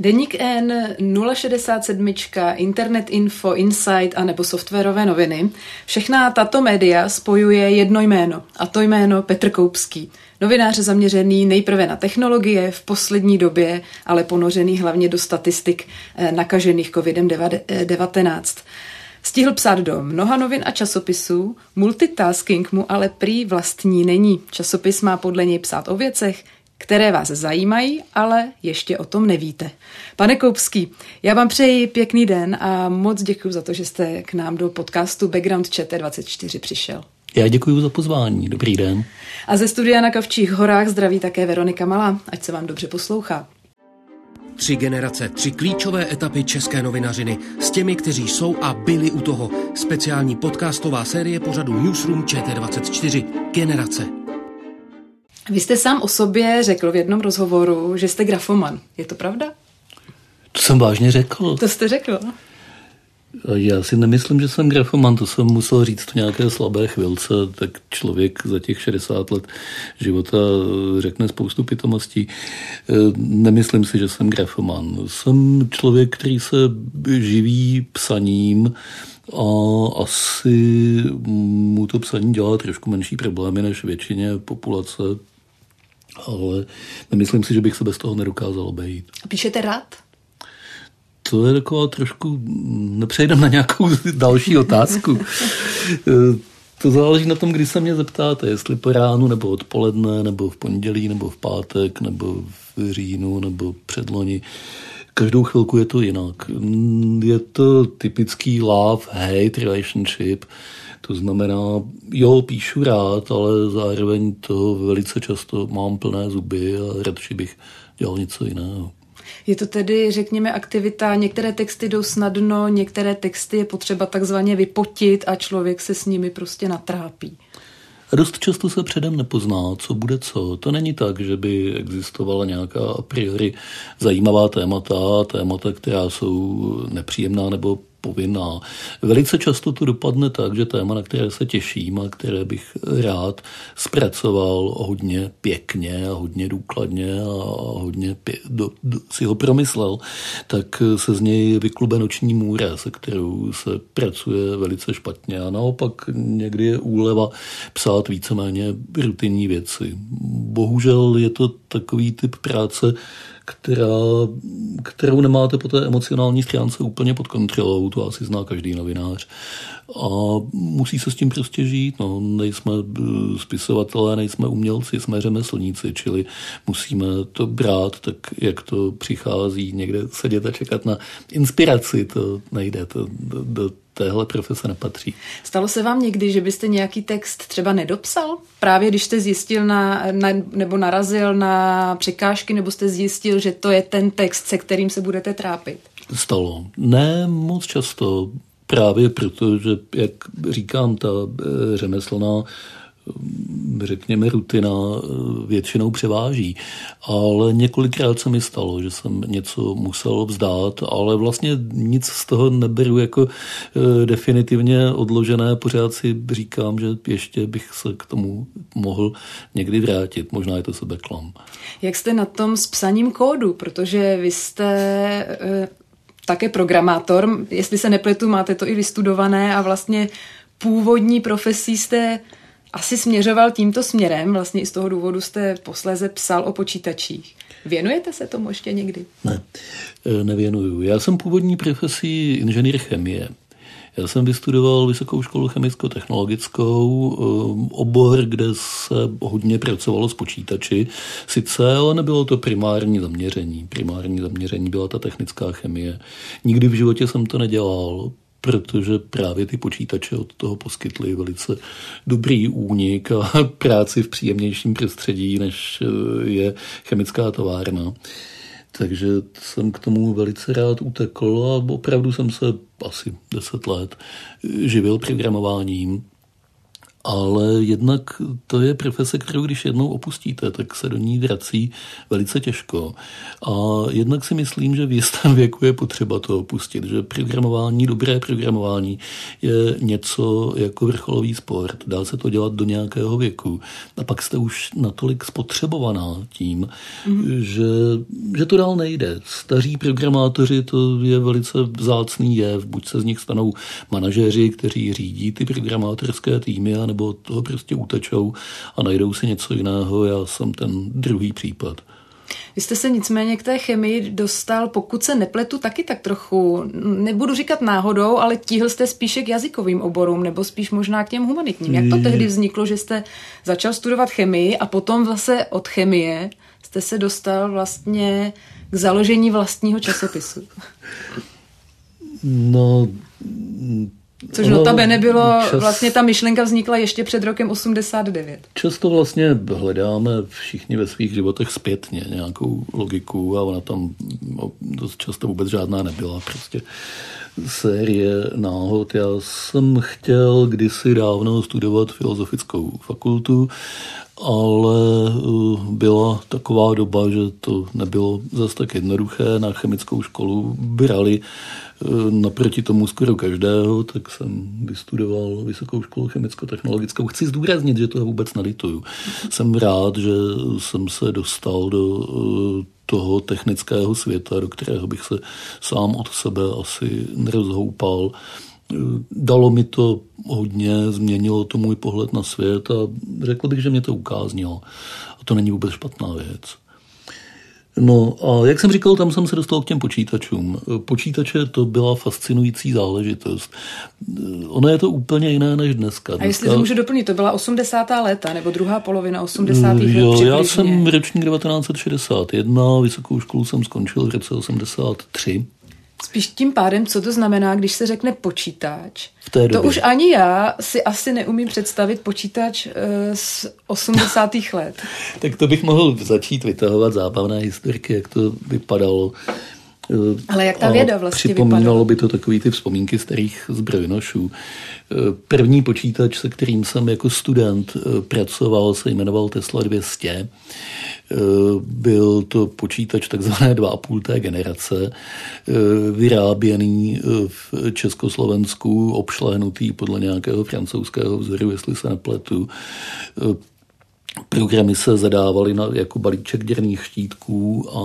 Deník N, 067, Internet Info, Insight a nebo softwarové noviny. Všechna tato média spojuje jedno jméno, a to jméno Petr Koupský. Novinář zaměřený nejprve na technologie, v poslední době ale ponořený hlavně do statistik eh, nakažených COVID-19. Stihl psát do mnoha novin a časopisů, multitasking mu ale prý vlastní není. Časopis má podle něj psát o věcech, které vás zajímají, ale ještě o tom nevíte. Pane Koupský, já vám přeji pěkný den a moc děkuji za to, že jste k nám do podcastu Background ČT24 přišel. Já děkuji za pozvání. Dobrý den. A ze studia na Kavčích horách zdraví také Veronika Malá. Ať se vám dobře poslouchá. Tři generace, tři klíčové etapy české novinařiny s těmi, kteří jsou a byli u toho. Speciální podcastová série pořadu Newsroom ČT24. Generace. Vy jste sám o sobě řekl v jednom rozhovoru, že jste grafoman. Je to pravda? To jsem vážně řekl. To jste řekl. Já si nemyslím, že jsem grafoman, to jsem musel říct v nějaké slabé chvilce, tak člověk za těch 60 let života řekne spoustu pitomostí. Nemyslím si, že jsem grafoman. Jsem člověk, který se živí psaním a asi mu to psaní dělá trošku menší problémy než většině populace ale nemyslím si, že bych se bez toho nedokázal obejít. A píšete rád? To je taková trošku, nepřejdem na nějakou další otázku. to záleží na tom, kdy se mě zeptáte, jestli po ránu, nebo odpoledne, nebo v pondělí, nebo v pátek, nebo v říjnu, nebo předloni. Každou chvilku je to jinak. Je to typický love-hate relationship, to znamená, jo, píšu rád, ale zároveň to velice často mám plné zuby a radši bych dělal něco jiného. Je to tedy, řekněme, aktivita, některé texty jdou snadno, některé texty je potřeba takzvaně vypotit a člověk se s nimi prostě natrápí. A dost často se předem nepozná, co bude co. To není tak, že by existovala nějaká a priori zajímavá témata, témata, která jsou nepříjemná nebo povinná. Velice často to dopadne tak, že téma, na které se těším a které bych rád zpracoval hodně pěkně a hodně důkladně a hodně pě- do, do, si ho promyslel, tak se z něj vyklube noční můra, se kterou se pracuje velice špatně. A naopak někdy je úleva psát víceméně rutinní věci. Bohužel je to takový typ práce, která, kterou nemáte po té emocionální stránce úplně pod kontrolou, to asi zná každý novinář. A musí se s tím prostě žít. No. Nejsme eh, spisovatelé, nejsme umělci, jsme řemeslníci, čili musíme to brát tak, jak to přichází. Někde sedět a čekat na inspiraci, to nejde. To, do, do téhle profese nepatří. Stalo se vám někdy, že byste nějaký text třeba nedopsal? Právě když jste zjistil na, na, nebo narazil na překážky, nebo jste zjistil, že to je ten text, se kterým se budete trápit? Stalo. Ne moc často. Právě proto, že, jak říkám, ta eh, řemeslná řekněme, rutina většinou převáží. Ale několikrát se mi stalo, že jsem něco musel vzdát, ale vlastně nic z toho neberu jako eh, definitivně odložené. Pořád si říkám, že ještě bych se k tomu mohl někdy vrátit. Možná je to sebeklam. Jak jste na tom s psaním kódu? Protože vy jste eh, také programátor, jestli se nepletu, máte to i vystudované a vlastně původní profesí jste asi směřoval tímto směrem, vlastně i z toho důvodu jste posléze psal o počítačích. Věnujete se tomu ještě někdy? Ne, e, nevěnuju. Já jsem původní profesí inženýr chemie. Já jsem vystudoval Vysokou školu chemicko-technologickou, e, obor, kde se hodně pracovalo s počítači, sice, ale nebylo to primární zaměření. Primární zaměření byla ta technická chemie. Nikdy v životě jsem to nedělal protože právě ty počítače od toho poskytly velice dobrý únik a práci v příjemnějším prostředí, než je chemická továrna. Takže jsem k tomu velice rád utekl a opravdu jsem se asi deset let živil programováním ale jednak to je profese, kterou když jednou opustíte, tak se do ní vrací velice těžko. A jednak si myslím, že v jistém věku je potřeba to opustit, že programování, dobré programování je něco jako vrcholový sport. Dá se to dělat do nějakého věku. A pak jste už natolik spotřebovaná tím, mm-hmm. že, že to dál nejde. Staří programátoři, to je velice vzácný jev. Buď se z nich stanou manažéři, kteří řídí ty programátorské týmy, nebo od toho prostě utečou a najdou si něco jiného. Já jsem ten druhý případ. Vy jste se nicméně k té chemii dostal, pokud se nepletu, taky tak trochu, nebudu říkat náhodou, ale tíhl jste spíše k jazykovým oborům, nebo spíš možná k těm humanitním. Jak to tehdy vzniklo, že jste začal studovat chemii a potom zase od chemie jste se dostal vlastně k založení vlastního časopisu? No, Což no, notabene bylo, čas, vlastně ta myšlenka vznikla ještě před rokem 89. Často vlastně hledáme všichni ve svých životech zpětně nějakou logiku a ona tam no, dost často vůbec žádná nebyla. Prostě série náhod. Já jsem chtěl kdysi dávno studovat filozofickou fakultu, ale eh, byla taková doba, že to nebylo zase tak jednoduché. Na chemickou školu brali Eh, naproti tomu skoro každého, tak jsem vystudoval Vysokou školu chemicko-technologickou. Chci zdůraznit, že to vůbec nelituju. Jsem rád, že jsem se dostal do eh, toho technického světa, do kterého bych se sám od sebe asi nerozhoupal. Dalo mi to hodně, změnilo to můj pohled na svět a řekl bych, že mě to ukáznilo. A to není vůbec špatná věc. No a jak jsem říkal, tam jsem se dostal k těm počítačům. Počítače to byla fascinující záležitost. Ono je to úplně jiné než dneska. A jestli to můžu doplnit, to byla 80. léta nebo druhá polovina 80. let Jo, já jsem ročník 1961, vysokou školu jsem skončil v roce 83. Spíš tím pádem, co to znamená, když se řekne počítač. V té době. To už ani já si asi neumím představit počítač uh, z 80. let. tak to bych mohl začít vytahovat zábavné historky, jak to vypadalo. Ale jak ta věda vlastně Připomínalo vypadala? by to takový ty vzpomínky starých zbrojnošů. První počítač, se kterým jsem jako student eh, pracoval, se jmenoval Tesla 200. Eh, byl to počítač takzvané 2,5 té generace, eh, vyráběný v Československu, obšlehnutý podle nějakého francouzského vzoru, jestli se nepletu. Programy se zadávaly na, jako balíček děrných štítků a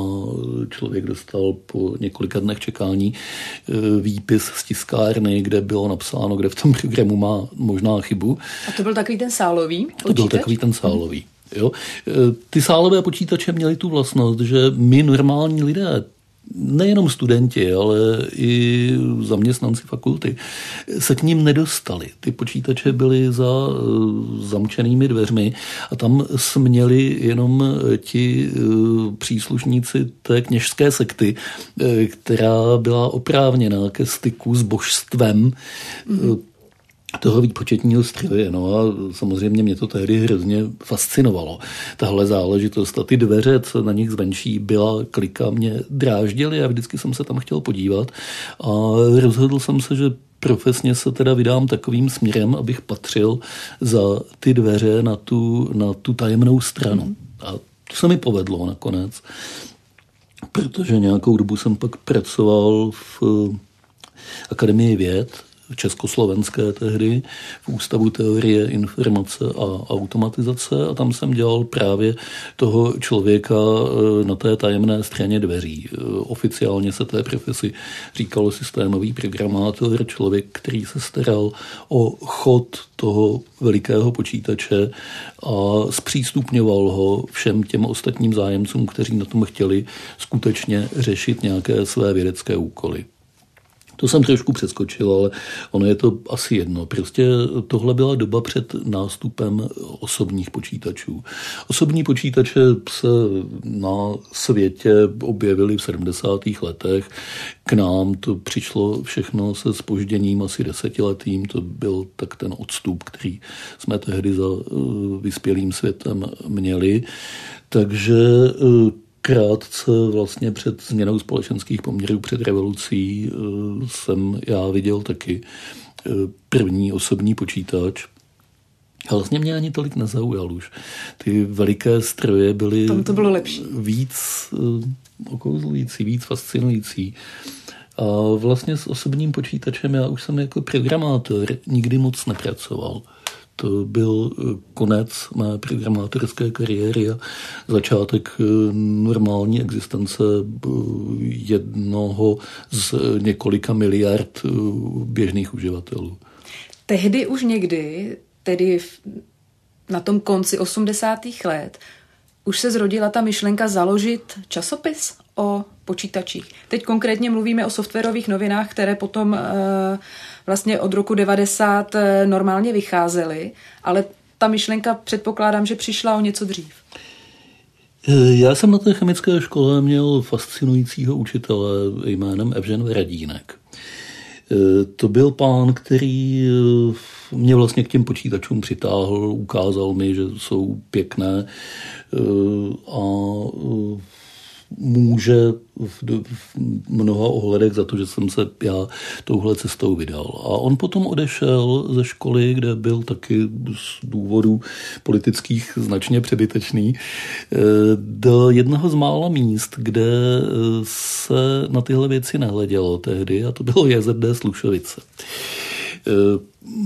člověk dostal po několika dnech čekání e, výpis z tiskárny, kde bylo napsáno, kde v tom programu má možná chybu. A to byl takový ten sálový počítač? To byl takový ten sálový. Jo. E, ty sálové počítače měly tu vlastnost, že my normální lidé nejenom studenti, ale i zaměstnanci fakulty se k ním nedostali. Ty počítače byly za eh, zamčenými dveřmi a tam směli jenom ti eh, příslušníci té kněžské sekty, eh, která byla oprávněná ke styku s božstvem. Mm-hmm toho výpočetního stroje. No a samozřejmě mě to tehdy hrozně fascinovalo. Tahle záležitost a ty dveře, co na nich zvenčí byla klika, mě dráždily a vždycky jsem se tam chtěl podívat. A rozhodl jsem se, že profesně se teda vydám takovým směrem, abych patřil za ty dveře na tu, na tu tajemnou stranu. A to se mi povedlo nakonec, protože nějakou dobu jsem pak pracoval v Akademii věd československé tehdy v Ústavu teorie informace a automatizace a tam jsem dělal právě toho člověka eh, na té tajemné straně dveří. Eh, oficiálně se té profesi říkalo systémový programátor, člověk, který se staral o chod toho velikého počítače a zpřístupňoval ho všem těm ostatním zájemcům, kteří na tom chtěli skutečně řešit nějaké své vědecké úkoly. To jsem trošku přeskočil, ale ono je to asi jedno. Prostě tohle byla doba před nástupem osobních počítačů. Osobní počítače se na světě objevily v 70. letech. K nám to přišlo všechno se spožděním asi desetiletým. To byl tak ten odstup, který jsme tehdy za eh, vyspělým světem měli. Takže eh, krátce vlastně před změnou společenských poměrů, před revolucí, eh, jsem já viděl taky eh, první osobní počítač. A vlastně mě ani tolik nezaujal už. Ty veliké stroje byly Tam to bylo lepší. víc eh, okouzlující, víc fascinující. A vlastně s osobním počítačem já už jsem jako programátor nikdy moc nepracoval. To byl eh, konec mé programátorské kariéry a začátek eh, normální existence eh, jednoho z několika miliard běžných uživatelů. Tehdy už někdy, tedy na tom konci 80. let, už se zrodila ta myšlenka založit časopis o počítačích. Teď konkrétně mluvíme o softwarových novinách, které potom uh, vlastně od roku 90 eh, normálně vycházely, ale ta myšlenka předpokládám, že přišla o něco dřív. Eh, já jsem na té chemické škole měl fascinujícího učitele jménem Evžen Radínek. Eh, to byl pán, který mě vlastně k těm počítačům přitáhl, ukázal mi, že jsou pěkné a může v, v mnoha ohledech za to, že jsem se já touhle cestou vydal. A on potom odešel ze školy, kde byl taky z důvodů politických značně přebytečný, eh, do jednoho z mála míst, kde se na tyhle věci nehledělo tehdy, a to bylo JZD Slušovice.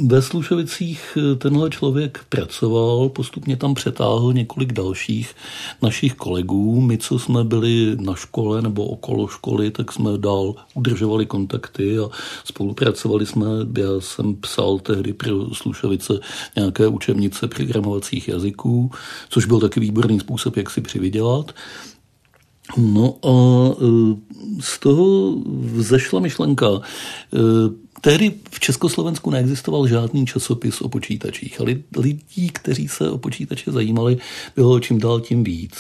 Ve Slušovicích tenhle člověk pracoval, postupně tam přetáhl několik dalších našich kolegů. My, co jsme byli na škole nebo okolo školy, tak jsme dál udržovali kontakty a spolupracovali jsme. Já jsem psal tehdy pro Slušovice nějaké učebnice programovacích jazyků, což byl taky výborný způsob, jak si přivydělat. No a e, z toho vzešla myšlenka Tehdy v Československu neexistoval žádný časopis o počítačích, ale lidí, kteří se o počítače zajímali, bylo čím dál tím víc.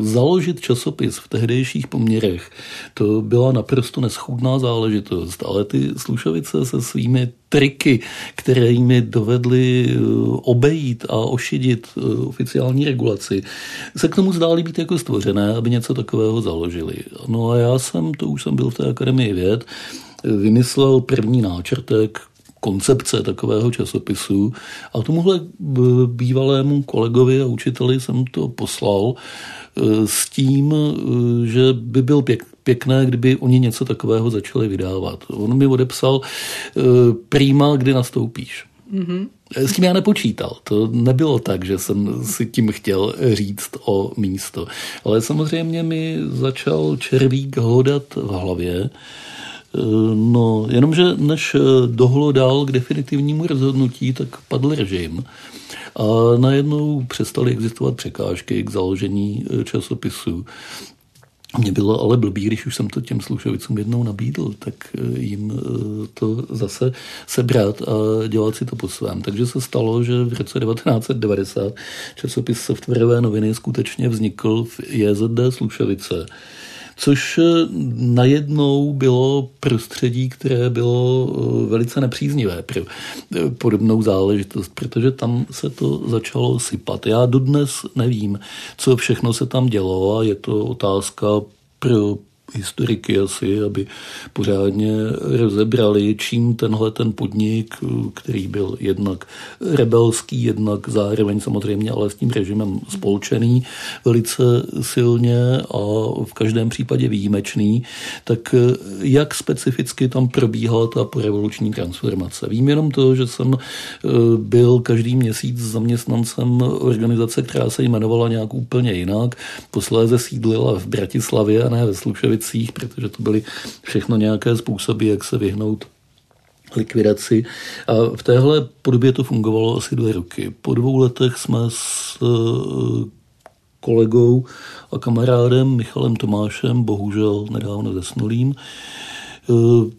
Založit časopis v tehdejších poměrech, to byla naprosto neschůdná záležitost, ale ty slušovice se svými triky, které jimi dovedly eh, obejít a ošidit eh, oficiální regulaci, se k tomu zdály být jako stvořené, aby něco takového založili. No a já jsem, to už jsem byl v té akademii věd, vymyslel první náčrtek koncepce takového časopisu a tomuhle bývalému kolegovi a učiteli jsem to poslal e, s tím, e, že by byl pěk, pěkné, kdyby oni něco takového začali vydávat. On mi odepsal prýma, kdy nastoupíš. Mm-hmm. S tím já nepočítal. To nebylo tak, že jsem si tím chtěl říct o místo. Ale samozřejmě mi začal červík hodat v hlavě, No, jenomže než dohlodal k definitivnímu rozhodnutí, tak padl režim a najednou přestaly existovat překážky k založení eh, časopisu. Mně bylo ale blbý, když už jsem to těm slušovicům jednou nabídl, tak eh, jim eh, to zase sebrat a dělat si to po svém. Takže se stalo, že v roce 1990 časopis Softwarové noviny skutečně vznikl v JZD Slušovice což eh, najednou bylo prostředí, které bylo eh, velice nepříznivé pro eh, podobnou záležitost, protože tam se to začalo sypat. Já dodnes nevím, co všechno se tam dělo a je to otázka pro historiky asi, aby pořádně rozebrali, čím tenhle ten podnik, který byl jednak rebelský, jednak zároveň samozřejmě ale s tím režimem spolčený velice silně a v každém případě výjimečný, tak jak specificky tam probíhala ta revoluční transformace. Vím jenom to, že jsem eh, byl každý měsíc zaměstnancem organizace, která se jmenovala nějak úplně jinak, posléze sídlila v Bratislavě a ne ve Slušovicích likvidacích, protože to byly všechno nějaké způsoby, jak se vyhnout likvidaci. A v téhle podobě to fungovalo asi dvě roky. Po dvou letech jsme s eh, kolegou a kamarádem Michalem Tomášem, bohužel nedávno zesnulým,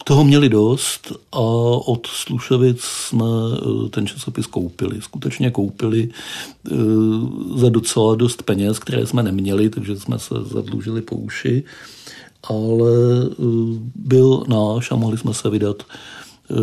toho měli dost a od Slušovic jsme ten časopis koupili. Skutečně koupili za docela dost peněz, které jsme neměli, takže jsme se zadlužili po uši, ale byl náš a mohli jsme se vydat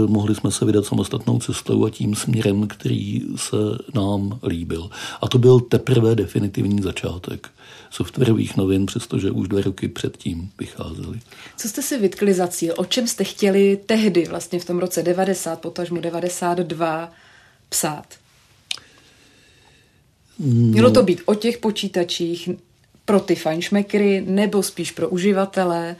mohli jsme se vydat samostatnou cestou a tím směrem, který se nám líbil. A to byl teprve definitivní začátek softwarových novin, přestože už dva roky předtím vycházely. Co jste si vytkli za cíl? O čem jste chtěli tehdy, vlastně v tom roce 90, potažmu 92, psát? Mělo to být o těch počítačích pro ty fajnšmekry, nebo spíš pro uživatele?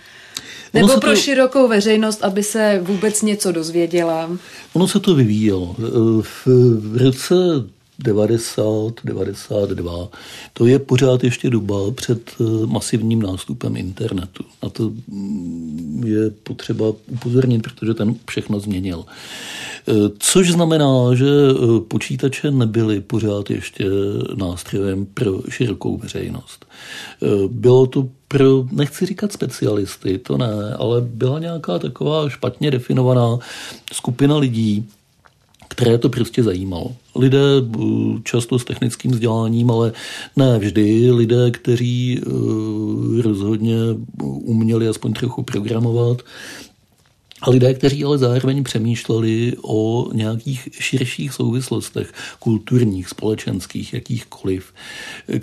Nebo pro to... širokou veřejnost, aby se vůbec něco dozvěděla? Ono se to vyvíjelo. V roce 90, 92. To je pořád ještě doba před eh, masivním nástupem internetu. Na to mm, je potřeba upozornit, protože ten všechno změnil. Eh, což znamená, že eh, počítače nebyly pořád ještě nástrojem pro širokou veřejnost. Bylo to pro, nechci říkat specialisty, to ne, ale byla nějaká taková špatně definovaná skupina lidí, které to prostě zajímalo. Lidé eh, často s technickým vzděláním, ale ne vždy. Lidé, kteří eh, rozhodně uměli aspoň trochu programovat, a lidé, kteří ale zároveň přemýšleli o nějakých širších souvislostech, kulturních, společenských, jakýchkoliv,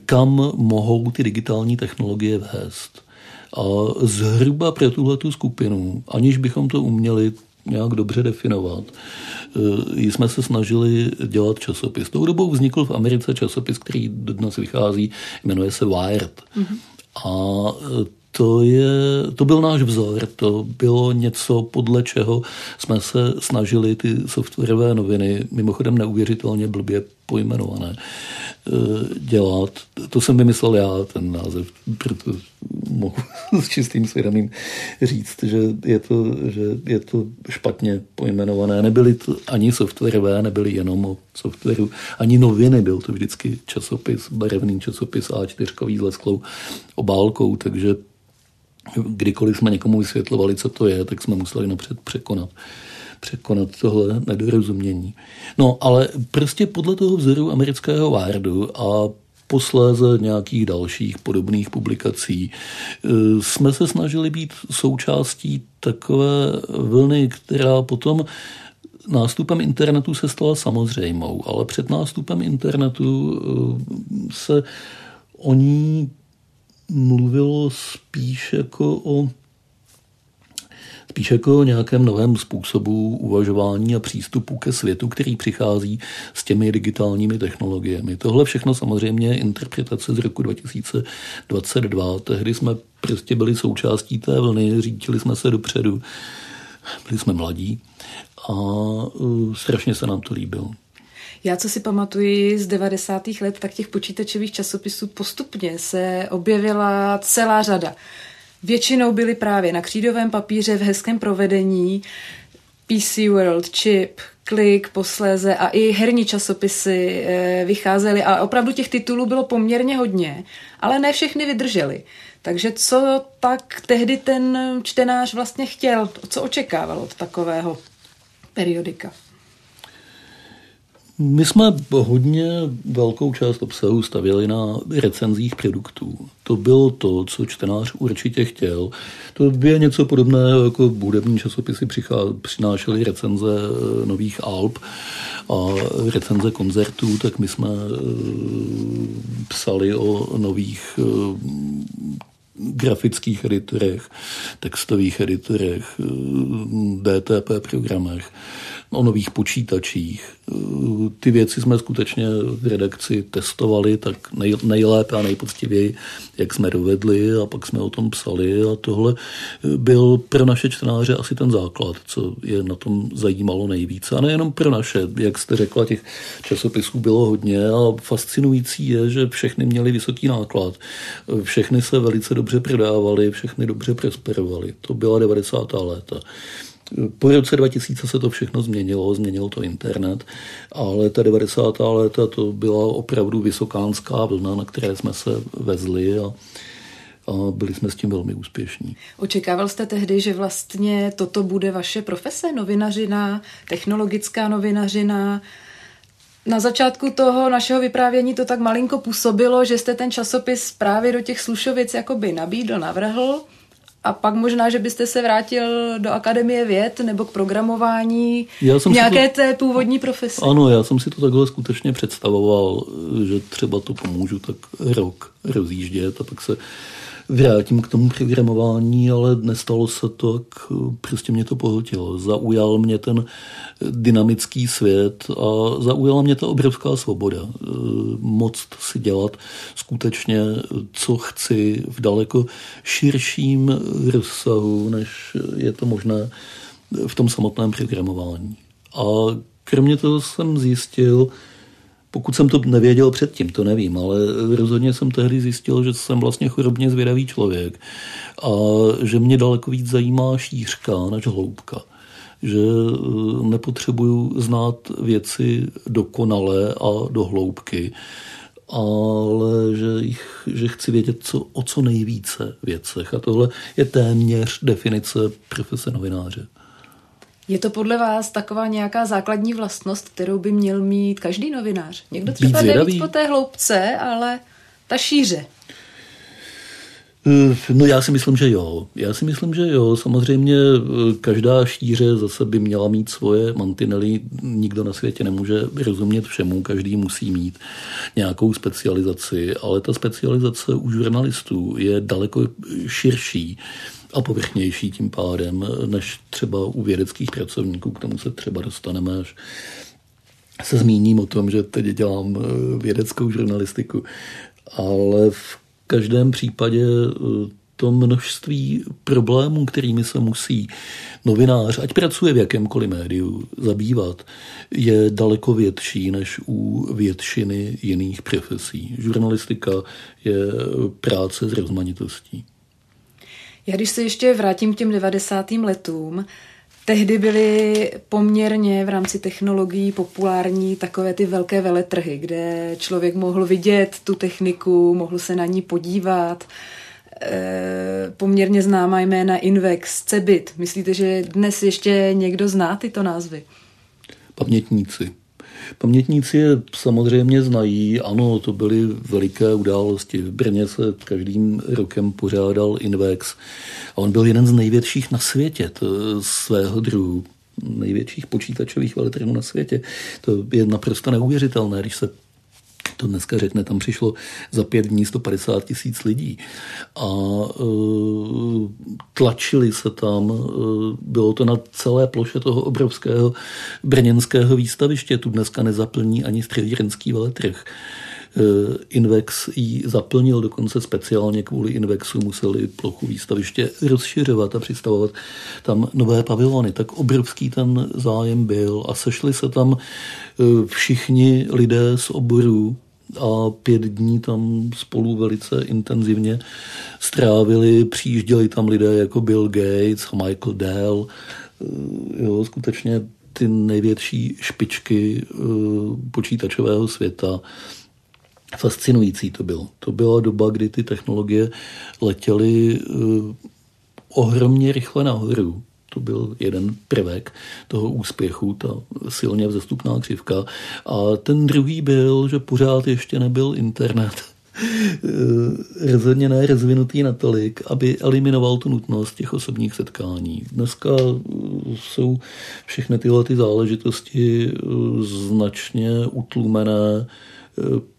kam mohou ty digitální technologie vést. A zhruba pro tuhle skupinu, aniž bychom to uměli nějak dobře definovat, Eh, jsme se snažili dělat časopis. Tou dobou vznikl v Americe časopis, který dnes vychází, jmenuje se Wired. Mm-hmm. A eh, to, je, to byl náš vzor, to bylo něco, podle čeho jsme se snažili ty softwarové noviny, mimochodem neuvěřitelně blbě pojmenované, eh, dělat. To jsem vymyslel já, ten název, proto mohu s čistým svědomím říct, že je to, že je to špatně pojmenované. Nebyly to ani softwarové, nebyly jenom o softwaru, ani noviny, byl to vždycky časopis, barevný časopis A4 s lesklou obálkou, takže kdykoliv jsme někomu vysvětlovali, co to je, tak jsme museli napřed překonat překonat tohle nedorozumění. No, ale prostě podle toho vzoru amerického Wardu a posléze nějakých dalších podobných publikací e, jsme se snažili být součástí takové vlny, která potom nástupem internetu se stala samozřejmou, ale před nástupem internetu e, se o ní mluvilo spíš jako o spíš jako o nějakém novém způsobu uvažování a přístupu ke světu, který přichází s těmi digitálními technologiemi. Tohle všechno samozřejmě je interpretace z roku 2022. Tehdy jsme prostě byli součástí té vlny, řítili jsme se dopředu, byli jsme mladí a uh, strašně se nám to líbilo. Já, co si pamatuji z 90. let, tak těch počítačových časopisů postupně se objevila celá řada. Většinou byly právě na křídovém papíře v hezkém provedení, PC World, Chip, Klik posléze a i herní časopisy eh, vycházely a opravdu těch titulů bylo poměrně hodně, ale ne všechny vydržely. Takže co tak tehdy ten čtenář vlastně chtěl, co očekával od takového periodika? My jsme hodně velkou část obsahu stavili na recenzích produktů. To bylo to, co čtenář určitě chtěl. To je něco podobného, jako hudební časopisy přinášely recenze eh, nových alb a recenze koncertů, tak my jsme eh, psali o nových eh, grafických editorech, textových editorech, DTP programech o nových počítačích. Ty věci jsme skutečně v redakci testovali tak nej, nejlépe a nejpoctivěji, jak jsme dovedli a pak jsme o tom psali a tohle byl pro naše čtenáře asi ten základ, co je na tom zajímalo nejvíce. A nejenom pro naše, jak jste řekla, těch časopisů bylo hodně a fascinující je, že všechny měli vysoký náklad. Všechny se velice dobře prodávaly, všechny dobře prosperovaly. To byla 90. léta. Po roce 2000 se to všechno změnilo, změnil to internet, ale ta 90. léta to byla opravdu vysokánská vlna, na které jsme se vezli a, a byli jsme s tím velmi úspěšní. Očekával jste tehdy, že vlastně toto bude vaše profese, novinařina, technologická novinařina, na začátku toho našeho vyprávění to tak malinko působilo, že jste ten časopis právě do těch Slušovic jakoby nabídl, navrhl a pak možná, že byste se vrátil do Akademie věd nebo k programování já jsem nějaké to, té původní profese. Ano, já jsem si to takhle skutečně představoval, že třeba to pomůžu tak rok rozjíždět a pak se vrátím k tomu programování, ale nestalo se to, tak prostě mě to pohltilo. Zaujal mě ten dynamický svět a zaujala mě ta obrovská svoboda. Moc si dělat skutečně, co chci v daleko širším rozsahu, než je to možné v tom samotném programování. A kromě toho jsem zjistil, pokud jsem to nevěděl předtím, to nevím, ale rozhodně jsem tehdy zjistil, že jsem vlastně chorobně zvědavý člověk a že mě daleko víc zajímá šířka než hloubka. Že eh, nepotřebuju znát věci dokonale a do hloubky, ale že, jich, že chci vědět co, o co nejvíce věcech. A tohle je téměř definice profese novináře. Je to podle vás taková nějaká základní vlastnost, kterou by měl mít každý novinář? Někdo třeba jde víc po té hloubce, ale ta šíře. Eh, no já si myslím, že jo. Já si myslím, že jo. Samozřejmě eh, každá šíře zase by měla mít svoje mantinely. Nikdo na světě nemůže rozumět všemu, každý musí mít nějakou specializaci, ale ta specializace u žurnalistů je daleko širší a povrchnější tím pádem, než třeba u vědeckých pracovníků. K tomu se třeba dostaneme, až se zmíním o tom, že teď dělám eh, vědeckou žurnalistiku. Ale v každém případě eh, to množství problémů, kterými se musí novinář, ať pracuje v jakémkoliv médiu, zabývat, je daleko větší než u většiny jiných profesí. Žurnalistika je práce s rozmanitostí. Já když se ještě vrátím k těm 90. letům, Tehdy byly poměrně v rámci technologií populární takové ty velké veletrhy, kde člověk mohl vidět tu techniku, mohl se na ní podívat. E, poměrně známá jména Invex, Cebit. Myslíte, že dnes ještě někdo zná tyto názvy? Pamětníci. Pamětníci je samozřejmě znají, ano, to byly veliké události. V Brně se každým rokem pořádal Invex a on byl jeden z největších na světě to, svého druhu největších počítačových veletrhů na světě. To je naprosto neuvěřitelné, když se to dneska řekne, tam přišlo za pět dní 150 tisíc lidí a uh, tlačili se tam, uh, bylo to na celé ploše toho obrovského brněnského výstaviště, tu dneska nezaplní ani středírenský veletrh. Invex ji zaplnil, dokonce speciálně kvůli Invexu museli plochu výstaviště rozšiřovat a přistavovat tam nové pavilony. Tak obrovský ten zájem byl a sešli se tam všichni lidé z oborů a pět dní tam spolu velice intenzivně strávili. Přijížděli tam lidé jako Bill Gates Michael Dell. Eh, jo, skutečně ty největší špičky eh, počítačového světa. Fascinující to bylo. To byla doba, kdy ty technologie letěly eh, ohromně rychle nahoru. To byl jeden prvek toho úspěchu, ta silně vzestupná křivka. A ten druhý byl, že pořád ještě nebyl internet eh, rozhodně ne rozvinutý natolik, aby eliminoval tu nutnost těch osobních setkání. Dneska jsou všechny tyhle ty záležitosti eh, značně utlumené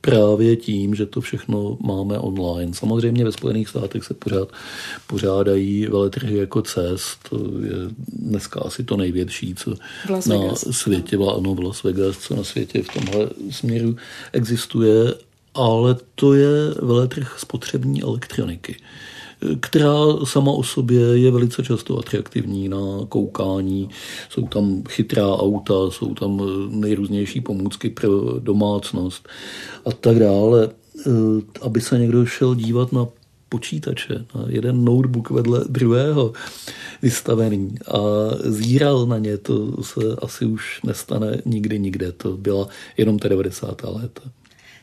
právě tím, že to všechno máme online. Samozřejmě ve Spojených státech se pořád pořádají veletrhy jako CES, to je dneska asi to největší, co na světě, no, v Las Vegas, co na světě v tomhle směru existuje, ale to je veletrh spotřební elektroniky která sama o sobě je velice často atraktivní na koukání. Jsou tam chytrá auta, jsou tam nejrůznější pomůcky pro domácnost a tak dále. Eh, aby se někdo šel dívat na počítače, na jeden notebook vedle druhého vystavený a zíral na ně, to se asi už nestane nikdy nikde. To byla jenom ta 90. léta.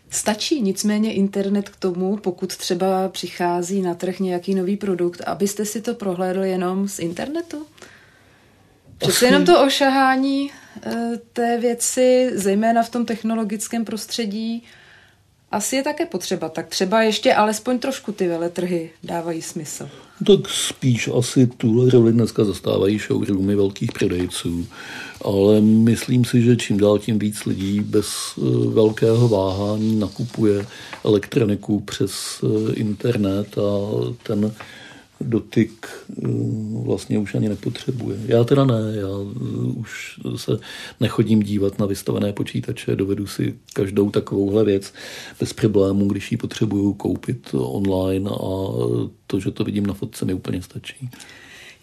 Stačí nicméně internet k tomu, pokud třeba přichází na trh nějaký nový produkt, abyste si to prohlédli jenom z internetu? Přece jenom to ošahání eh, té věci, zejména v tom technologickém prostředí, asi je také potřeba. Tak třeba ještě alespoň trošku ty veletrhy dávají smysl. Tak spíš asi tuhle roli dneska zastávají showroomy velkých prodejců, ale myslím si, že čím dál tím víc lidí bez eh, velkého váhání nakupuje elektroniku přes eh, internet a ten dotyk eh, vlastně už ani nepotřebuje. Já teda ne, já eh, už se nechodím dívat na vystavené počítače, dovedu si každou takovouhle věc bez problémů, když ji potřebuju koupit online a to, že to vidím na fotce, mi úplně stačí.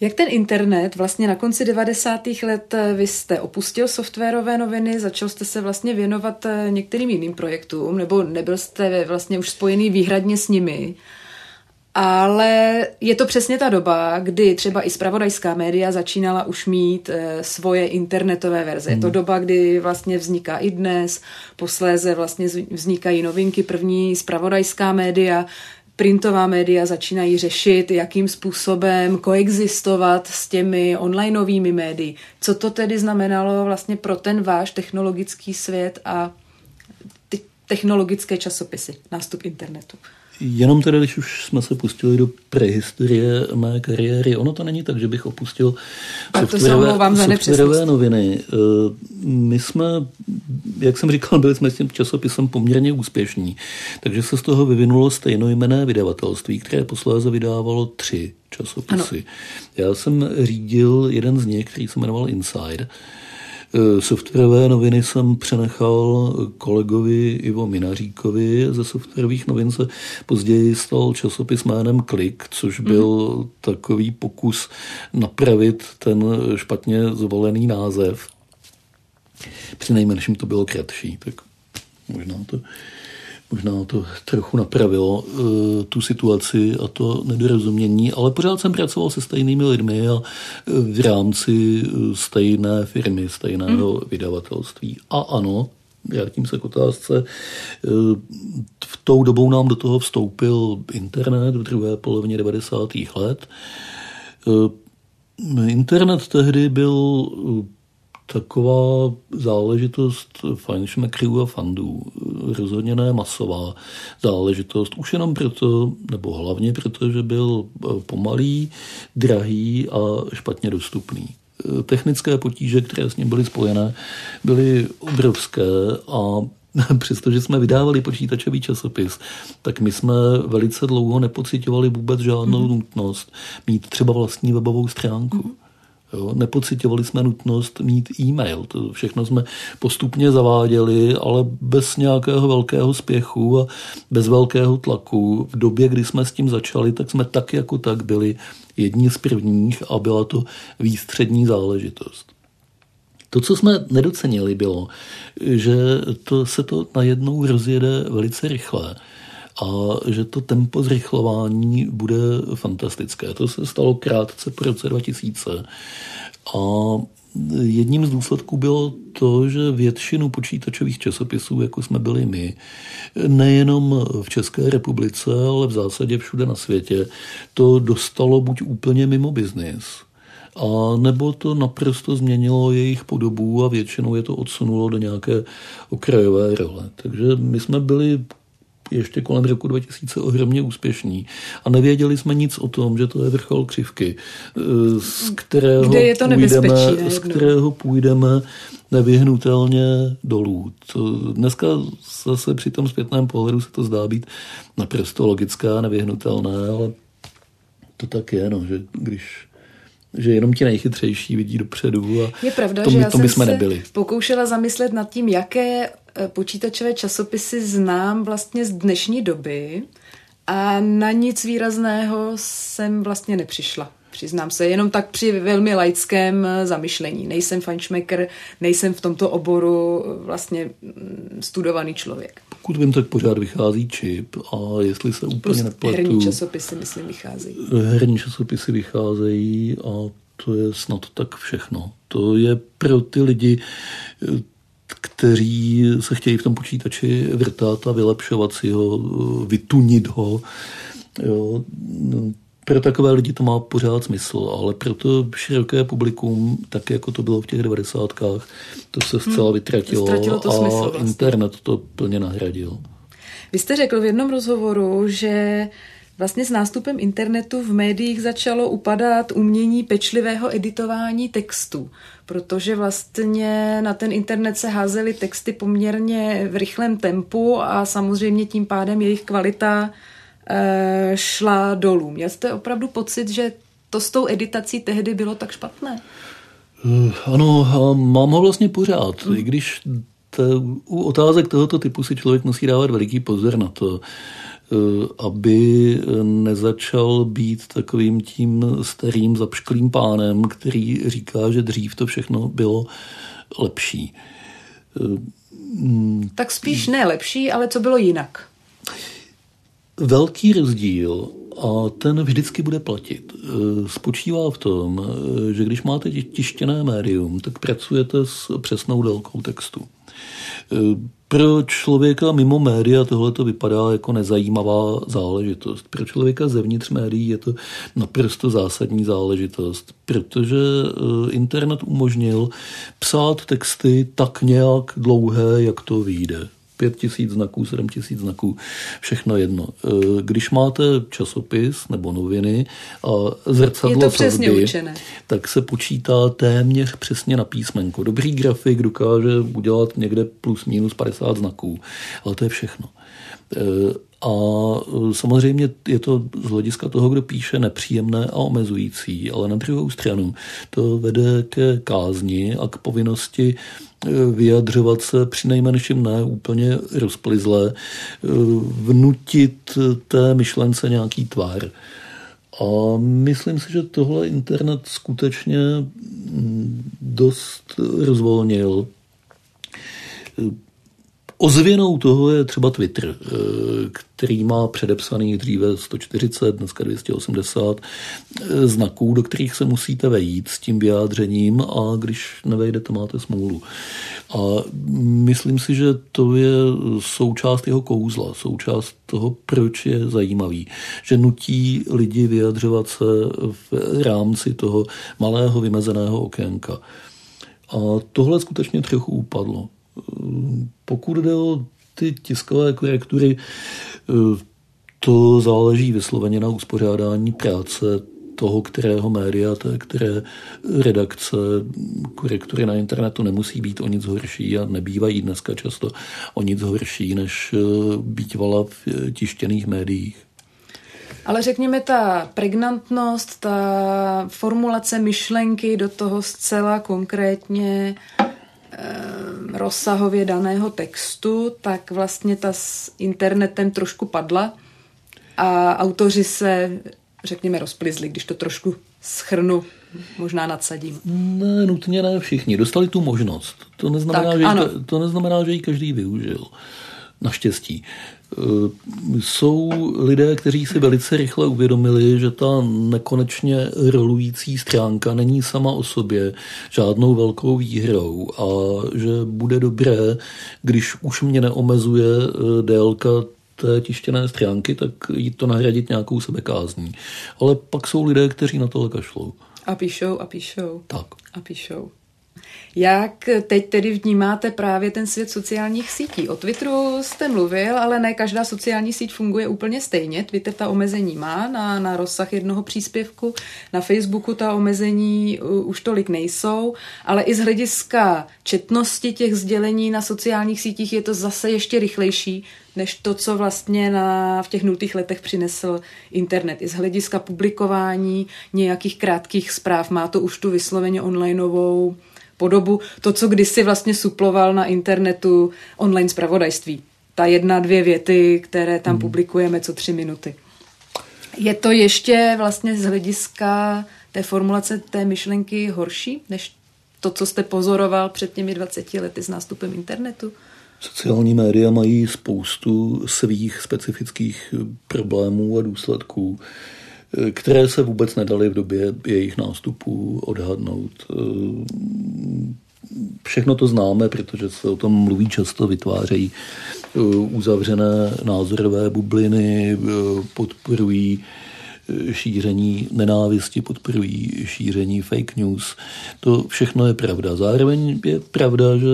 Jak ten internet, vlastně na konci 90. let eh, vy jste opustil softwarové noviny, začal jste se vlastně věnovat některým jiným projektům, nebo nebyl jste vlastně už spojený výhradně s nimi. Ale je to přesně ta doba, kdy třeba i spravodajská média začínala už mít e, svoje internetové verze. Hmm. Je to hmm. doba, kdy vlastně vzniká i dnes, posléze vlastně vznikají novinky, první spravodajská média, printová média začínají řešit, jakým způsobem koexistovat s těmi onlineovými médii. Co to tedy znamenalo vlastně pro ten váš technologický svět a ty technologické časopisy, nástup internetu? Jenom teda, když už jsme se pustili do prehistorie mé kariéry, ono to není tak, že bych opustil softwarové, softwarové noviny. Eh, my jsme, jak jsem říkal, byli jsme s tím časopisem poměrně úspěšní, takže se z toho vyvinulo stejnojmené vydavatelství, které posléze vydávalo tři časopisy. Ano. Já jsem řídil jeden z nich, který se jmenoval Inside, softwarové noviny jsem přenechal kolegovi Ivo Minaříkovi. Ze softwarových novin se později stal časopis jménem Klik, což mhm. byl mm-hmm. takový pokus napravit ten špatně zvolený název. Při nejmenším to bylo kratší, tak možná to možná to trochu napravilo uh, tu situaci a to nedorozumění, ale pořád jsem pracoval se stejnými lidmi a eh, v rámci eh, stejné firmy, stejného mm. vydavatelství. A ano, tím se k otázce. V tou dobou nám do toho vstoupil internet v druhé polovině 90. let. Internet tehdy byl taková záležitost fajnšmekrů a fandů. Rozhodně ne masová záležitost. Už jenom proto, nebo hlavně proto, že byl pomalý, drahý a špatně dostupný. Technické potíže, které s ním byly spojené, byly obrovské a přestože jsme vydávali počítačový časopis, tak my jsme velice dlouho nepocitovali vůbec žádnou mm. nutnost mít třeba vlastní webovou stránku. Mm. Jo, nepocitovali jsme nutnost mít e-mail. To všechno jsme postupně zaváděli, ale bez nějakého velkého spěchu a bez velkého tlaku. V době, kdy jsme s tím začali, tak jsme tak jako tak byli jedni z prvních a byla to výstřední záležitost. To, co jsme nedocenili, bylo, že to se to najednou rozjede velice rychle a že to tempo zrychlování bude fantastické. To se stalo krátce po roce 2000 a jedním z důsledků bylo to, že většinu počítačových časopisů, jako jsme byli my, nejenom v České republice, ale v zásadě všude na světě, to dostalo buď úplně mimo biznis, a nebo to naprosto změnilo jejich podobu a většinou je to odsunulo do nějaké okrajové role. Takže my jsme byli ještě kolem roku 2000 ohromně úspěšní. A nevěděli jsme nic o tom, že to je vrchol křivky, eh, z kterého, Kde je to půjdeme, z kterého půjdeme nevyhnutelně dolů. To dneska zase při tom zpětném pohledu se to zdá být naprosto logické a nevyhnutelné, ale to tak je, no, že když že jenom ti nejchytřejší vidí dopředu a je pravda, to, že já to my jsme se nebyli. pokoušela zamyslet nad tím, jaké počítačové časopisy znám vlastně z dnešní doby a na nic výrazného jsem vlastně nepřišla. Přiznám se, jenom tak při velmi laickém eh, zamyšlení. Nejsem fanšmeker, nejsem v tomto oboru eh, vlastně mm, studovaný člověk. Pokud vím, tak pořád vychází čip a jestli se úplně Plus nepletu... Herní časopisy, myslím, vycházejí. Herní časopisy vycházejí a to je snad tak všechno. To je pro ty lidi kteří se chtějí v tom počítači vrtat a vylepšovat si ho, vytunit ho. Jo. Pro takové lidi to má pořád smysl, ale pro to široké publikum, tak jako to bylo v těch devadesátkách, to se zcela hmm. vytratilo to a smysl vlastně. internet to plně nahradil. Vy jste řekl v jednom rozhovoru, že Vlastně s nástupem internetu v médiích začalo upadat umění pečlivého editování textu, protože vlastně na ten internet se házely texty poměrně v rychlém tempu a samozřejmě tím pádem jejich kvalita e, šla dolů. Měl jste opravdu pocit, že to s tou editací tehdy bylo tak špatné? Uh, ano, mám ho vlastně pořád, mm. i když te, u otázek tohoto typu si člověk musí dávat veliký pozor na to, Eh, aby nezačal být takovým tím starým zapšklým pánem, který říká, že dřív to všechno bylo lepší. Eh, tak spíš ne lepší, ale co bylo jinak? Velký rozdíl a ten vždycky bude platit. Eh, spočívá v tom, že když máte tištěné médium, tak pracujete s přesnou délkou textu. Pro člověka mimo média tohle to vypadá jako nezajímavá záležitost. Pro člověka zevnitř médií je to naprosto zásadní záležitost, protože eh, internet umožnil psát texty tak nějak dlouhé, jak to vyjde pět tisíc znaků, sedm tisíc znaků, všechno jedno. E, když máte časopis nebo noviny a zrcadlo Je to přesně sazby, učené. tak se počítá téměř přesně na písmenko. Dobrý grafik dokáže udělat někde plus minus 50 znaků, ale to je všechno. E, a samozřejmě je to z hlediska toho, kdo píše, nepříjemné a omezující, ale na druhou stranu to vede ke kázni a k povinnosti vyjadřovat se při nejmenším ne úplně rozplizle, vnutit té myšlence nějaký tvar. A myslím si, že tohle internet skutečně dost rozvolnil. Ozvěnou toho je třeba Twitter, eh, který má předepsaný dříve 140, dneska 280 eh, znaků, do kterých se musíte vejít s tím vyjádřením a když nevejdete, máte smůlu. A myslím si, že to je součást jeho kouzla, součást toho, proč je zajímavý. Že nutí lidi vyjadřovat se v rámci toho malého vymezeného okénka. A tohle skutečně trochu upadlo. Pokud jde o ty tiskové korektury, to záleží vysloveně na uspořádání práce toho, kterého média, té které redakce, korektury na internetu nemusí být o nic horší a nebývají dneska často o nic horší, než bývala v tištěných médiích. Ale řekněme, ta pregnantnost, ta formulace myšlenky do toho zcela konkrétně Eh, rozsahově daného textu, tak vlastně ta s internetem trošku padla a autoři se, řekněme, rozplizli, když to trošku schrnu, možná nadsadím. Ne, nutně ne všichni. Dostali tu možnost. To neznamená, tak, že, ji, to neznamená že ji každý využil. Naštěstí. Eh, jsou lidé, kteří si velice rychle uvědomili, že ta nekonečně rolující stránka není sama o sobě žádnou velkou výhrou a že bude dobré, když už mě neomezuje eh, délka té tištěné stránky, tak jít to nahradit nějakou sebekázní. Ale pak jsou lidé, kteří na tohle kašlou. A píšou a píšou. Tak. A píšou. Jak teď tedy vnímáte právě ten svět sociálních sítí? O Twitteru jste mluvil, ale ne každá sociální síť funguje úplně stejně. Twitter ta omezení má na, na rozsah jednoho příspěvku, na Facebooku ta omezení už tolik nejsou, ale i z hlediska četnosti těch sdělení na sociálních sítích je to zase ještě rychlejší, než to, co vlastně na, v těch nultých letech přinesl internet. I z hlediska publikování nějakých krátkých zpráv má to už tu vysloveně onlineovou podobu, to, co kdysi vlastně suploval na internetu online zpravodajství. Ta jedna, dvě věty, které tam hmm. publikujeme co tři minuty. Je to ještě vlastně z hlediska té formulace té myšlenky horší, než to, co jste pozoroval před těmi 20 lety s nástupem internetu? Sociální média mají spoustu svých specifických problémů a důsledků které se vůbec nedaly v době jejich nástupu odhadnout. všechno to známe, protože se o tom mluví často, vytvářejí eh, uzavřené názorové bubliny, podporují šíření nenávisti, podporují šíření fake news. To všechno je pravda. Zároveň je pravda, že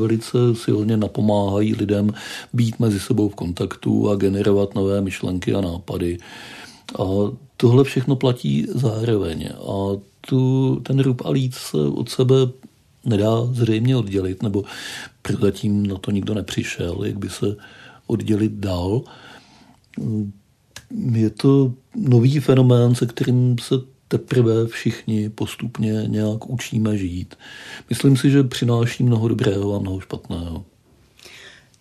velice silně napomáhají lidem být mezi sebou v kontaktu a generovat nové myšlenky a nápady. A tohle všechno platí zároveň. A tu, ten rub a líc se od sebe nedá zřejmě oddělit, nebo prozatím na to nikdo nepřišel, jak by se oddělit dál je to nový fenomén, se kterým se teprve všichni postupně nějak učíme žít. Myslím si, že přináší mnoho dobrého a mnoho špatného.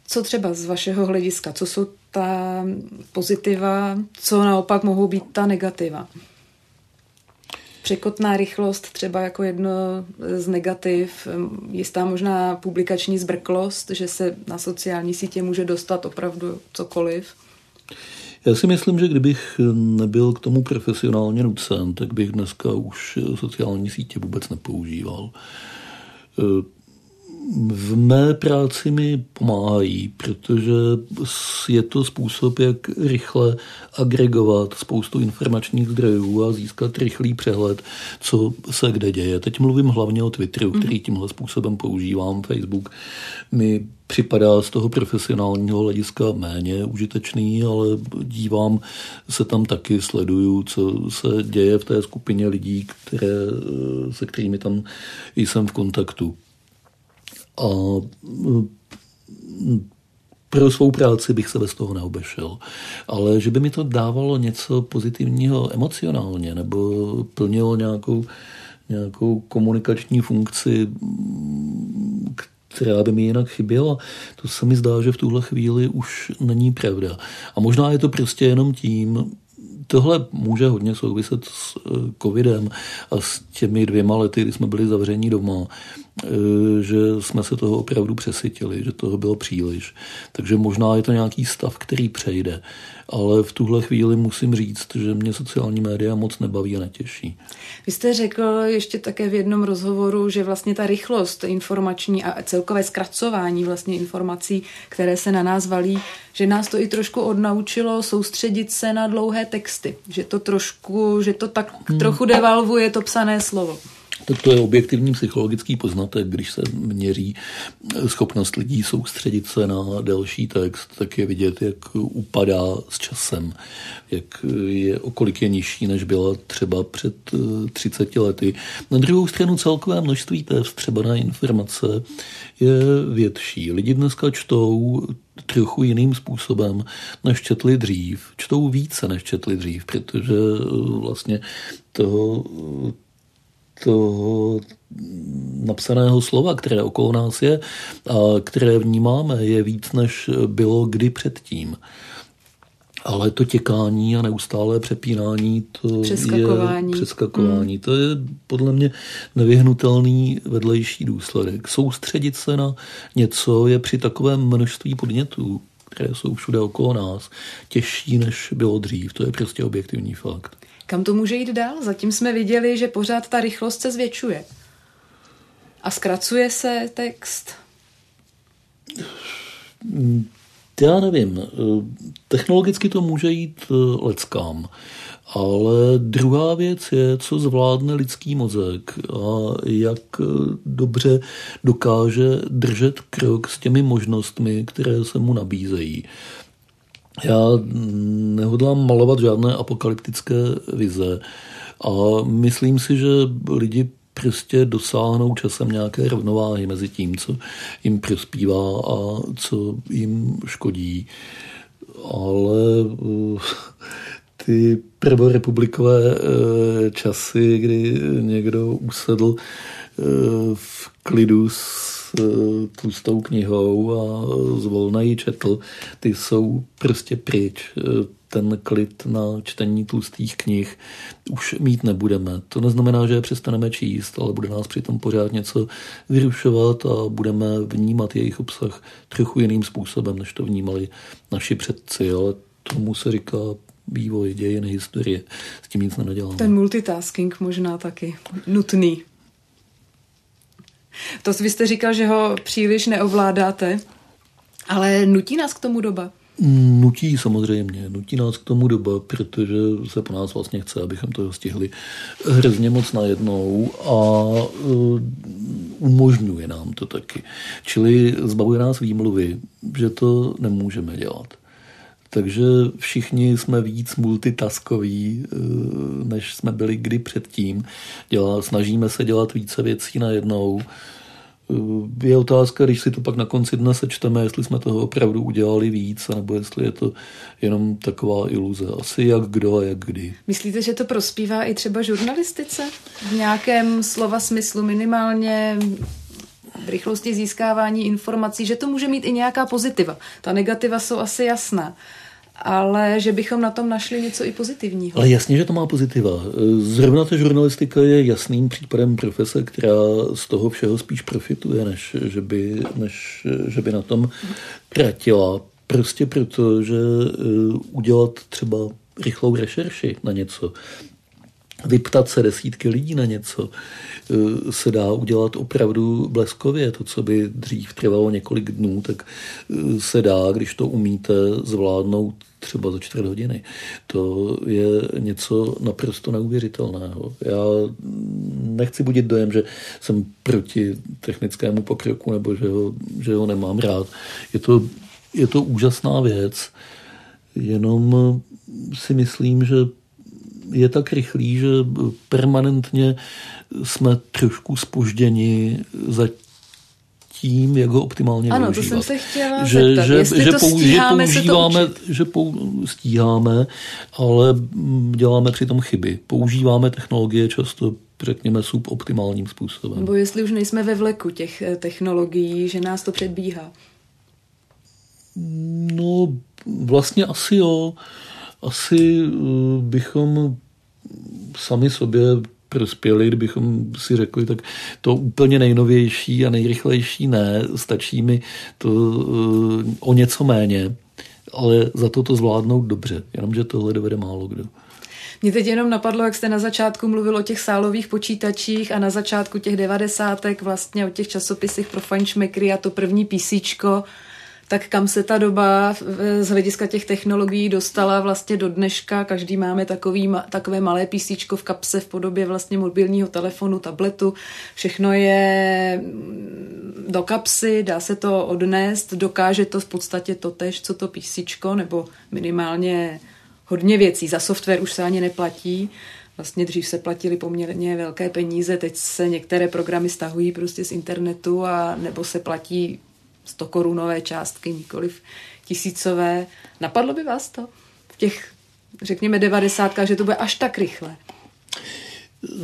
Co třeba z vašeho hlediska? Co jsou ta pozitiva, co naopak mohou být ta negativa? Překotná rychlost třeba jako jedno z negativ, jistá možná publikační zbrklost, že se na sociální sítě může dostat opravdu cokoliv. Já si myslím, že kdybych nebyl k tomu profesionálně nucen, tak bych dneska už sociální sítě vůbec nepoužíval v mé práci mi pomáhají, protože je to způsob, jak rychle agregovat spoustu informačních zdrojů a získat rychlý přehled, co se kde děje. Teď mluvím hlavně o Twitteru, mhm. který tímhle způsobem používám. Facebook mi připadá z toho profesionálního hlediska méně užitečný, ale dívám se tam taky, sleduju, co se děje v té skupině lidí, které, se kterými tam jsem v kontaktu. A pro svou práci bych se bez toho neobešel. Ale že by mi to dávalo něco pozitivního emocionálně nebo plnilo nějakou, nějakou komunikační funkci, která by mi jinak chyběla, to se mi zdá, že v tuhle chvíli už není pravda. A možná je to prostě jenom tím, tohle může hodně souviset s eh, covidem a s těmi dvěma lety, kdy jsme byli zavření doma, že jsme se toho opravdu přesytili, že toho bylo příliš. Takže možná je to nějaký stav, který přejde. Ale v tuhle chvíli musím říct, že mě sociální média moc nebaví a netěší. Vy jste řekl ještě také v jednom rozhovoru, že vlastně ta rychlost informační a celkové zkracování vlastně informací, které se na nás valí, že nás to i trošku odnaučilo soustředit se na dlouhé texty. Že to trošku, že to tak hmm. trochu devalvuje to psané slovo. Tak to je objektivní psychologický poznatek, když se měří schopnost lidí soustředit se na delší text, tak je vidět, jak upadá s časem, jak je, okolik je nižší, než byla třeba před 30 lety. Na druhou stranu celkové množství té vstřebané informace je větší. Lidi dneska čtou trochu jiným způsobem, než četli dřív. Čtou více, než četli dřív, protože vlastně toho toho napsaného slova, které okolo nás je a které vnímáme, je víc, než bylo kdy předtím. Ale to těkání a neustálé přepínání, to přeskakování. je přeskakování. Hmm. To je podle mě nevyhnutelný vedlejší důsledek. Soustředit se na něco je při takovém množství podnětů, které jsou všude okolo nás, těžší, než bylo dřív. To je prostě objektivní fakt. Kam to může jít dál? Zatím jsme viděli, že pořád ta rychlost se zvětšuje. A zkracuje se text? Já nevím. Technologicky to může jít eh, leckám. Ale druhá věc je, co zvládne lidský mozek a jak eh, dobře dokáže držet krok s těmi možnostmi, které se mu nabízejí. Já nehodlám malovat žádné apokalyptické vize a myslím si, že lidi prostě dosáhnou časem nějaké rovnováhy mezi tím, co jim prospívá a co jim škodí. Ale eh, ty prvorepublikové eh, časy, kdy někdo usedl eh, v klidu s tlustou knihou a zvolna ji četl, ty jsou prostě pryč. Eh, ten klid na čtení tlustých knih už mít nebudeme. To neznamená, že je přestaneme číst, ale bude nás přitom pořád něco vyrušovat a budeme vnímat jejich obsah trochu jiným způsobem, než to vnímali naši předci, ale tomu se říká vývoj dějin historie. S tím nic nenaděláme. Ten multitasking možná taky nutný. To vy jste říkal, že ho příliš neovládáte, ale nutí nás k tomu doba? Nutí samozřejmě, nutí nás k tomu doba, protože se po nás vlastně chce, abychom to stihli hrozně moc najednou a uh, umožňuje nám to taky. Čili zbavuje nás výmluvy, že to nemůžeme dělat. Takže všichni jsme víc multitaskoví, uh, než jsme byli kdy předtím. Dělá, snažíme se dělat více věcí najednou. Eh, je otázka, když si to pak na konci dne sečteme, jestli jsme toho opravdu udělali víc, nebo jestli je to jenom taková iluze. Asi jak kdo a jak kdy. Myslíte, že to prospívá i třeba žurnalistice? V nějakém slova smyslu minimálně v rychlosti získávání informací, že to může mít i nějaká pozitiva. Ta negativa jsou asi jasná ale že bychom na tom našli něco i pozitivního. Ale jasně, že to má pozitiva. Zrovna ta žurnalistika je jasným případem profese, která z toho všeho spíš profituje, než že by, než, že by na tom tratila. Prostě proto, že eh, udělat třeba rychlou rešerši na něco, vyptat se desítky lidí na něco, eh, se dá udělat opravdu bleskově. To, co by dřív trvalo několik dnů, tak eh, se dá, když to umíte, zvládnout třeba za čtvrt hodiny. To je něco naprosto neuvěřitelného. Já nechci budit dojem, že jsem proti technickému pokroku nebo že ho, že ho nemám rád. Je to, je to úžasná věc, jenom si myslím, že je tak rychlý, že permanentně jsme trošku spožděni za tím, jak ho optimálně ano, využívat. Ano, to jsem se chtěla že, zeptat. Že, Jestli že, to pou, stíháme že používáme, se to že pou, stíháme, ale děláme přitom chyby. Používáme technologie často řekněme, suboptimálním způsobem. Nebo jestli už nejsme ve vleku těch eh, technologií, že nás to předbíhá. No, vlastně asi jo. Asi eh, bychom sami sobě prospěli, kdybychom si řekli, tak to úplně nejnovější a nejrychlejší ne, stačí mi to uh, o něco méně, ale za to to zvládnout dobře, jenomže tohle dovede málo kdo. Mě teď jenom napadlo, jak jste na začátku mluvil o těch sálových počítačích a na začátku těch devadesátek vlastně o těch časopisech pro fajnšmekry a to první písíčko, tak kam se ta doba z hlediska těch technologií dostala vlastně do dneška. Každý máme takový, takové malé písíčko v kapse v podobě vlastně mobilního telefonu, tabletu. Všechno je mm, do kapsy, dá se to odnést, dokáže to v podstatě to tež, co to písíčko, nebo minimálně hodně věcí. Za software už se ani neplatí. Vlastně dřív se platili poměrně velké peníze, teď se některé programy stahují prostě z internetu a nebo se platí 100 korunové částky, nikoliv tisícové. Napadlo by vás to v těch, řekněme, devadesátkách, že to bude až tak rychle?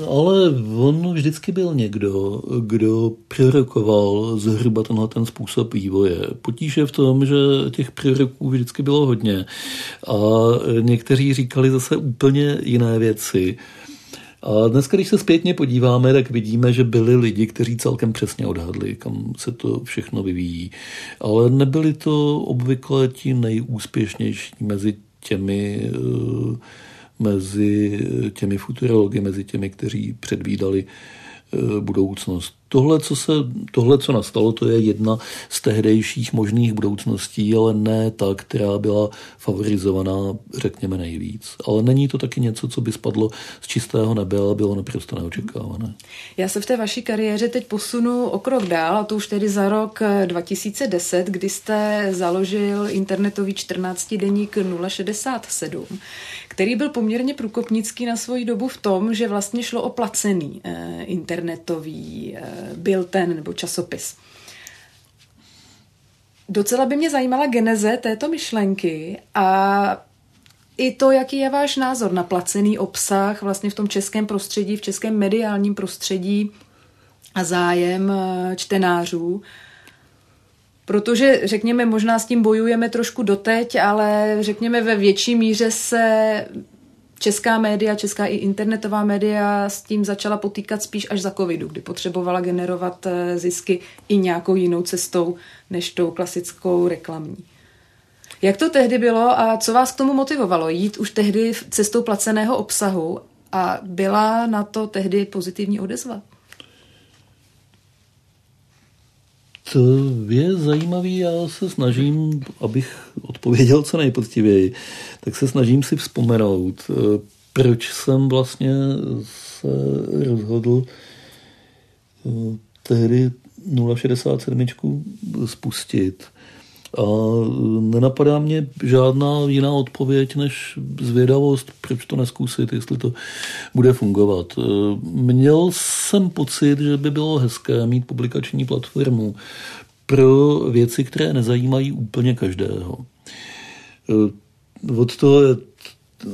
Ale on vždycky byl někdo, kdo prorokoval zhruba tenhle ten způsob vývoje. Potíž je v tom, že těch proroků vždycky bylo hodně a někteří říkali zase úplně jiné věci. A dneska, když se zpětně podíváme, tak vidíme, že byli lidi, kteří celkem přesně odhadli, kam se to všechno vyvíjí. Ale nebyli to obvykle ti nejúspěšnější mezi těmi eh, mezi těmi futurology, mezi těmi, kteří předvídali eh, budoucnost. Tohle co, se, tohle, co nastalo, to je jedna z tehdejších možných budoucností, ale ne ta, která byla favorizovaná, řekněme, nejvíc. Ale není to taky něco, co by spadlo z čistého nebe, ale bylo naprosto neočekávané. Já se v té vaší kariéře teď posunu o krok dál, a to už tedy za rok 2010, kdy jste založil internetový 14 deník 067 který byl poměrně průkopnický na svoji dobu v tom, že vlastně šlo o placený eh, internetový eh, byl ten nebo časopis. Docela by mě zajímala geneze této myšlenky a i to, jaký je váš názor na placený obsah vlastně v tom českém prostředí, v českém mediálním prostředí a zájem eh, čtenářů. Protože, řekněme, možná s tím bojujeme trošku doteď, ale řekněme ve větší míře se česká média, česká i internetová média s tím začala potýkat spíš až za covidu, kdy potřebovala generovat eh, zisky i nějakou jinou cestou než tou klasickou reklamní. Jak to tehdy bylo a co vás k tomu motivovalo? Jít už tehdy cestou placeného obsahu a byla na to tehdy pozitivní odezva? To je zajímavý, já se snažím, abych odpověděl co nejpoctivěji, tak se snažím si vzpomenout, proč jsem vlastně se rozhodl tehdy 067 spustit. A nenapadá mě žádná jiná odpověď než zvědavost, proč to neskusit, jestli to bude fungovat. Měl jsem pocit, že by bylo hezké mít publikační platformu pro věci, které nezajímají úplně každého. Od toho je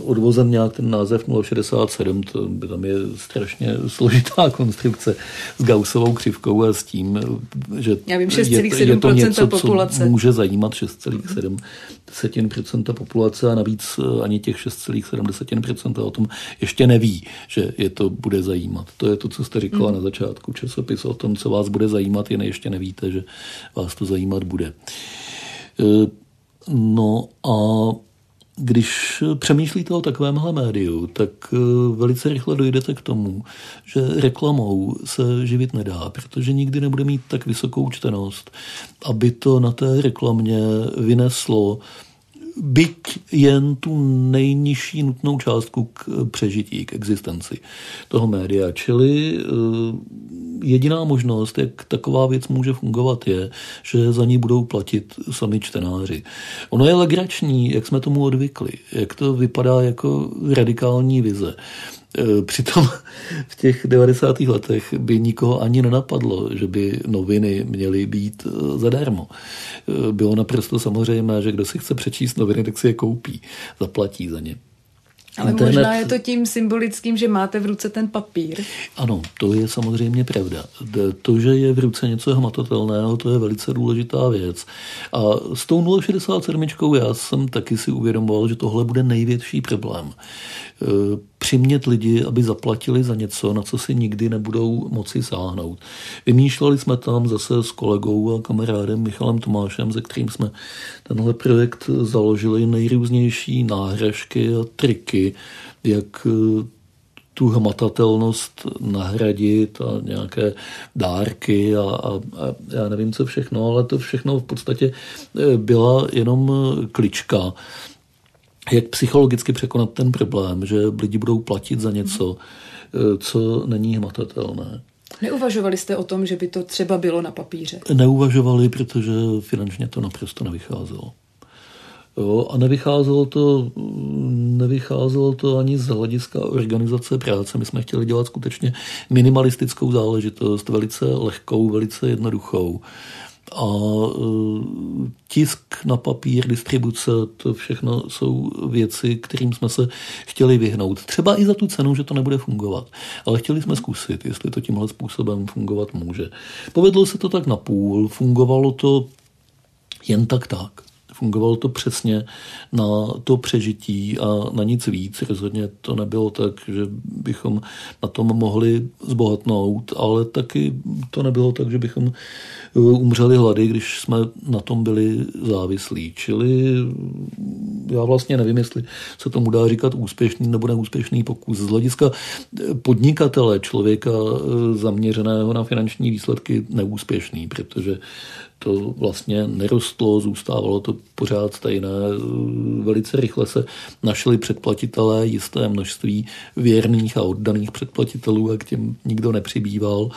odvozen nějak ten název 067, to tam je strašně složitá konstrukce s Gaussovou křivkou a s tím, že Já vím, 6,7% je, je to něco, populace. co může zajímat 6,7% populace a navíc eh, ani těch 6,7% o tom ještě neví, že je to bude zajímat. To je to, co jste říkala mm. na začátku časopis o tom, co vás bude zajímat, jen ještě nevíte, že vás to zajímat bude. Eh, no a když přemýšlíte o takovémhle médiu, tak eh, velice rychle dojdete k tomu, že reklamou se živit nedá, protože nikdy nebude mít tak vysokou čtenost, aby to na té reklamě vyneslo byť jen tu nejnižší nutnou částku k přežití, k existenci toho média. Čili eh, jediná možnost, jak taková věc může fungovat, je, že za ní budou platit sami čtenáři. Ono je legrační, jak jsme tomu odvykli, jak to vypadá jako radikální vize. E, přitom v těch 90. letech by nikoho ani nenapadlo, že by noviny měly být e, zadarmo. E, bylo naprosto samozřejmé, že kdo si chce přečíst noviny, tak si je koupí, zaplatí za ně. Ale Internet... možná je to tím symbolickým, že máte v ruce ten papír. Ano, to je samozřejmě pravda. To, že je v ruce něco hmatatelného, to je velice důležitá věc. A s tou 067 já jsem taky si uvědomoval, že tohle bude největší problém. Přimět lidi, aby zaplatili za něco, na co si nikdy nebudou moci sáhnout. Vymýšleli jsme tam zase s kolegou a kamarádem Michalem Tomášem, ze kterým jsme tenhle projekt založili nejrůznější náhražky a triky, jak eh, tu hmatatelnost nahradit a nějaké dárky a, a, a já nevím co všechno, ale to všechno v podstatě eh, byla jenom eh, klička jak psychologicky překonat ten problém, že lidi budou platit za něco, eh, co není hmatatelné. Neuvažovali jste o tom, že by to třeba bylo na papíře? Neuvažovali, protože finančně to naprosto nevycházelo. Jo, a nevycházelo to, nevycházelo to ani z hlediska organizace práce. My jsme chtěli dělat skutečně minimalistickou záležitost, velice lehkou, velice jednoduchou. A e, tisk na papír, distribuce, to všechno jsou věci, kterým jsme se chtěli vyhnout. Třeba i za tu cenu, že to nebude fungovat. Ale chtěli jsme zkusit, jestli to tímhle způsobem fungovat může. Povedlo se to tak na půl, fungovalo to jen tak tak. Fungovalo to přesně na to přežití a na nic víc. Rozhodně to nebylo tak, že bychom na tom mohli zbohatnout, ale taky to nebylo tak, že bychom eh, umřeli hlady, když jsme na tom byli závislí. Čili já vlastně nevím, jestli se tomu dá říkat úspěšný nebo neúspěšný pokus. Z hlediska podnikatele, člověka zaměřeného na finanční výsledky, neúspěšný, protože to vlastně nerostlo, zůstávalo to pořád stejné. Velice rychle se našli předplatitelé, jisté množství věrných a oddaných předplatitelů a k těm nikdo nepřibýval.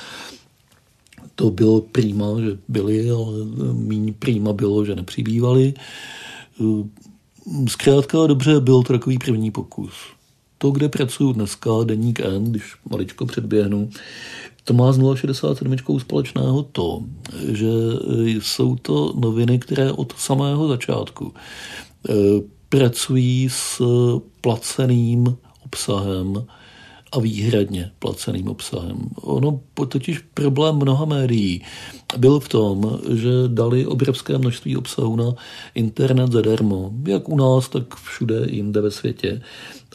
To bylo prýma, že byli, ale méně prýma bylo, že nepřibývali. Zkrátka dobře, byl to takový první pokus. To, kde pracuju dneska, deník N, když maličko předběhnu, to má s 067 společného to, že jsou to noviny, které od samého začátku eh, pracují s placeným obsahem a výhradně placeným obsahem. Ono totiž problém mnoha médií byl v tom, že dali obrovské množství obsahu na internet zadarmo, jak u nás, tak všude jinde ve světě.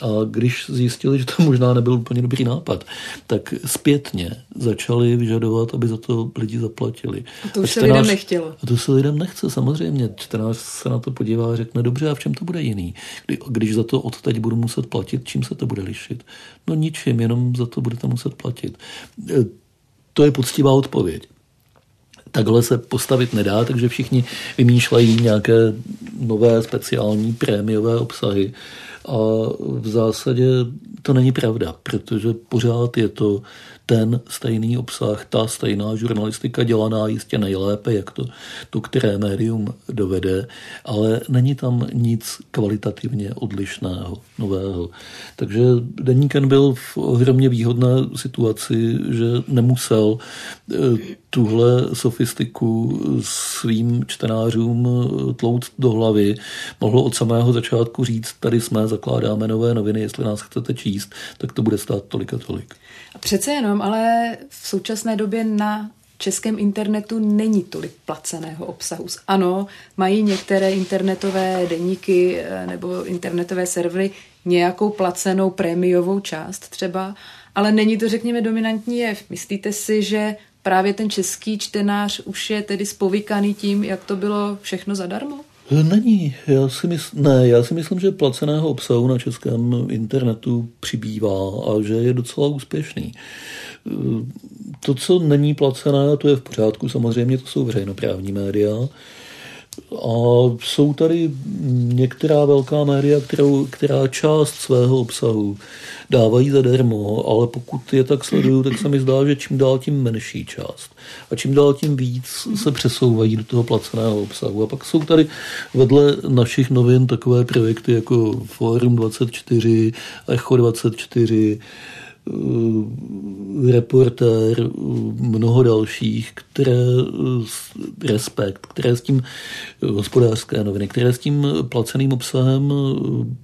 A když zjistili, že to možná nebyl úplně dobrý nápad, tak zpětně začali vyžadovat, aby za to lidi zaplatili. A to už a se lidem nechtělo. A to se lidem nechce, samozřejmě. Čtenář se na to podívá a řekne, dobře, a v čem to bude jiný? Kdy, když za to odteď budu muset platit, čím se to bude lišit? No ničím, jenom za to budete muset platit. E, to je poctivá odpověď takhle se postavit nedá, takže všichni vymýšlejí nějaké nové speciální prémiové obsahy. A v zásadě to není pravda, protože pořád je to ten stejný obsah, ta stejná žurnalistika dělaná jistě nejlépe, jak to, to které médium dovede, ale není tam nic kvalitativně odlišného, nového. Takže Deníken byl v ohromně výhodné situaci, že nemusel eh, tuhle sofistiku svým čtenářům tlout do hlavy. Mohlo od samého začátku říct, tady jsme, zakládáme nové noviny, jestli nás chcete číst, tak to bude stát tolik a tolik. Přece jenom, ale v současné době na českém internetu není tolik placeného obsahu. Ano, mají některé internetové deníky eh, nebo internetové servery nějakou placenou prémiovou část třeba, ale není to, řekněme, dominantní jev. Myslíte si, že právě ten český čtenář už je tedy spovykaný tím, jak to bylo všechno zadarmo? Není. Já si mysl, ne, já si myslím, že placeného obsahu na českém internetu přibývá a že je docela úspěšný. To, co není placené, to je v pořádku, samozřejmě to jsou veřejnoprávní média, a jsou tady některá velká média, kterou, která část svého obsahu dávají zadarmo, ale pokud je tak sleduju, tak se mi zdá, že čím dál tím menší část. A čím dál tím víc se přesouvají do toho placeného obsahu. A pak jsou tady vedle našich novin takové projekty jako Forum 24, Echo 24, Eh, reportér, eh, mnoho dalších, které eh, respekt, které s tím hospodářské noviny, které s tím placeným obsahem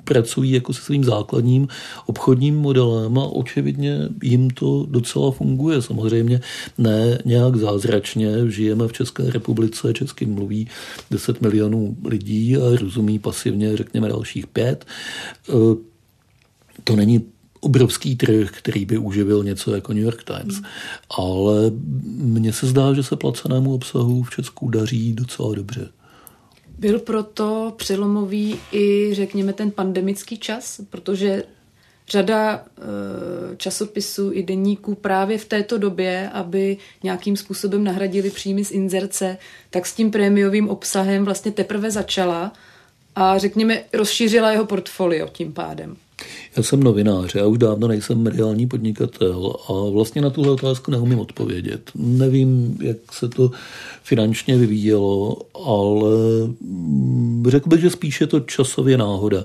pracují jako se svým základním obchodním modelem a očividně jim to docela funguje. Samozřejmě ne nějak zázračně. Žijeme v České republice, česky mluví 10 milionů lidí a rozumí pasivně, řekněme, dalších pět. To není obrovský trh, který by uživil něco jako New York Times. Hmm. Ale mně se zdá, že se placenému obsahu v Česku daří docela dobře. Byl proto přelomový i, řekněme, ten pandemický čas, protože řada e, časopisů i denníků právě v této době, aby nějakým způsobem nahradili příjmy z inzerce, tak s tím prémiovým obsahem vlastně teprve začala a řekněme rozšířila jeho portfolio tím pádem. Já jsem novinář, já už dávno nejsem mediální podnikatel a vlastně na tuhle otázku neumím odpovědět. Nevím, jak se to finančně vyvíjelo, ale řekl bych, že spíše to časově náhoda.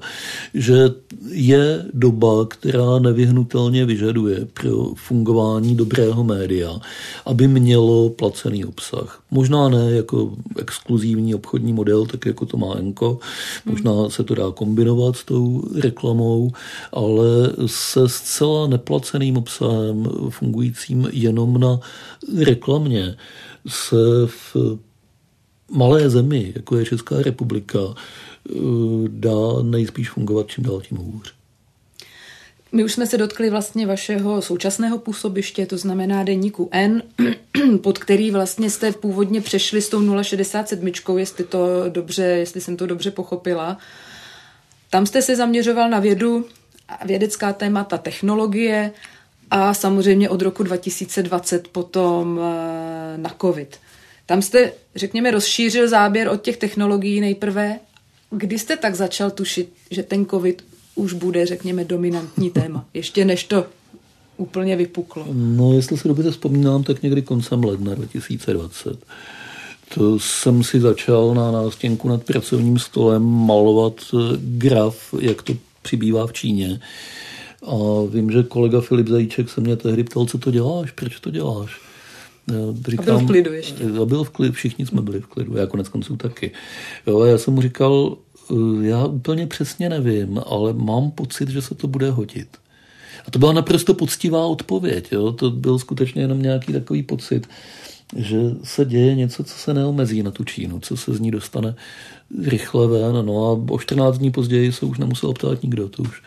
Že je doba, která nevyhnutelně vyžaduje pro fungování dobrého média, aby mělo placený obsah. Možná ne jako exkluzivní obchodní model, tak jako to má Enko. Možná se to dá kombinovat s tou reklamou, ale se zcela neplaceným obsahem, fungujícím jenom na reklamě, se v malé zemi, jako je Česká republika, dá nejspíš fungovat čím dál tím hůř. My už jsme se dotkli vlastně vašeho současného působiště, to znamená deníku N, pod který vlastně jste původně přešli s tou 067, jestli, to dobře, jestli jsem to dobře pochopila. Tam jste se zaměřoval na vědu, vědecká témata, technologie a samozřejmě od roku 2020 potom eh, na COVID. Tam jste, řekněme, rozšířil záběr od těch technologií nejprve. Kdy jste tak začal tušit, že ten COVID už bude, řekněme, dominantní téma, ještě než to úplně vypuklo? No, jestli se dobře vzpomínám, tak někdy koncem ledna 2020. To jsem si začal na nástěnku nad pracovním stolem malovat eh, graf, jak to přibývá v Číně. A vím, že kolega Filip Zajíček se mě tehdy ptal, co to děláš, proč to děláš. Říkám, a byl v klidu ještě. A byl v klidu, všichni jsme byli v klidu, já konec konců taky. Jo, já jsem mu říkal, eh, já úplně přesně nevím, ale mám pocit, že se to bude hodit. A to byla naprosto poctivá odpověď. Jo? To byl skutečně jenom nějaký takový pocit, že se děje něco, co se neomezí na tu Čínu, co se z ní dostane rychle ven. No a o 14 dní později se už nemusel ptát nikdo. To už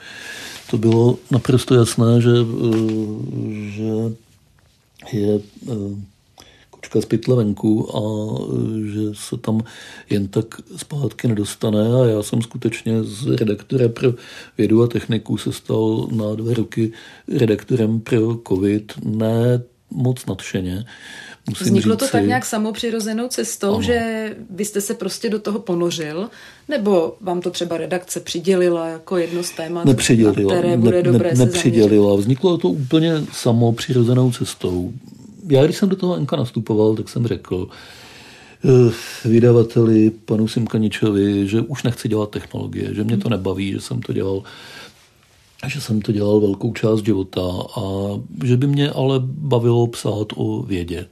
to bylo naprosto jasné, že, eh, že je eh, kočka z pytle venku a eh, že se tam jen tak zpátky nedostane a já jsem skutečně z redaktora pro vědu a techniku se stal na dvě roky redaktorem pro covid, ne moc nadšeně, musím Vzniklo říct to tak nějak samopřirozenou cestou, Ano. že vy jste se prostě do toho ponořil, nebo vám to třeba redakce přidělila jako jedno z témat, na nepředělila. které bude dobré se zaměřit? nepředělila. Vzniklo to úplně samo přirozenou cestou. Já, když jsem do toho Enka nastupoval, tak jsem řekl eh, vydavateli panu Simkaničovi, že už nechci dělat technologie, že mě to nebaví, že jsem to dělal že jsem to dělal velkou část života a že by mě ale bavilo psát o vědě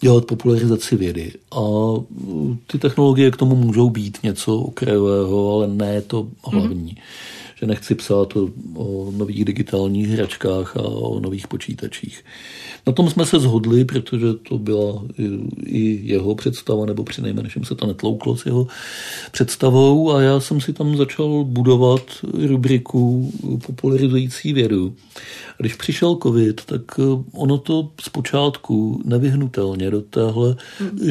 dělat popularizaci vědy. A uh, ty technologie k tomu můžou být něco okrajového, ale ne to hlavní. Mm. Že nechci psát o, o nových digitálních hračkách a o nových počítačích. Na tom jsme se zhodli, protože to byla i, i jeho představa, nebo přinejmenším se to netlouklo s jeho představou a já jsem si tam začal budovat rubriku popularizující vědu. Když přišel covid, tak eh, ono to zpočátku nevyhnutelně do téhle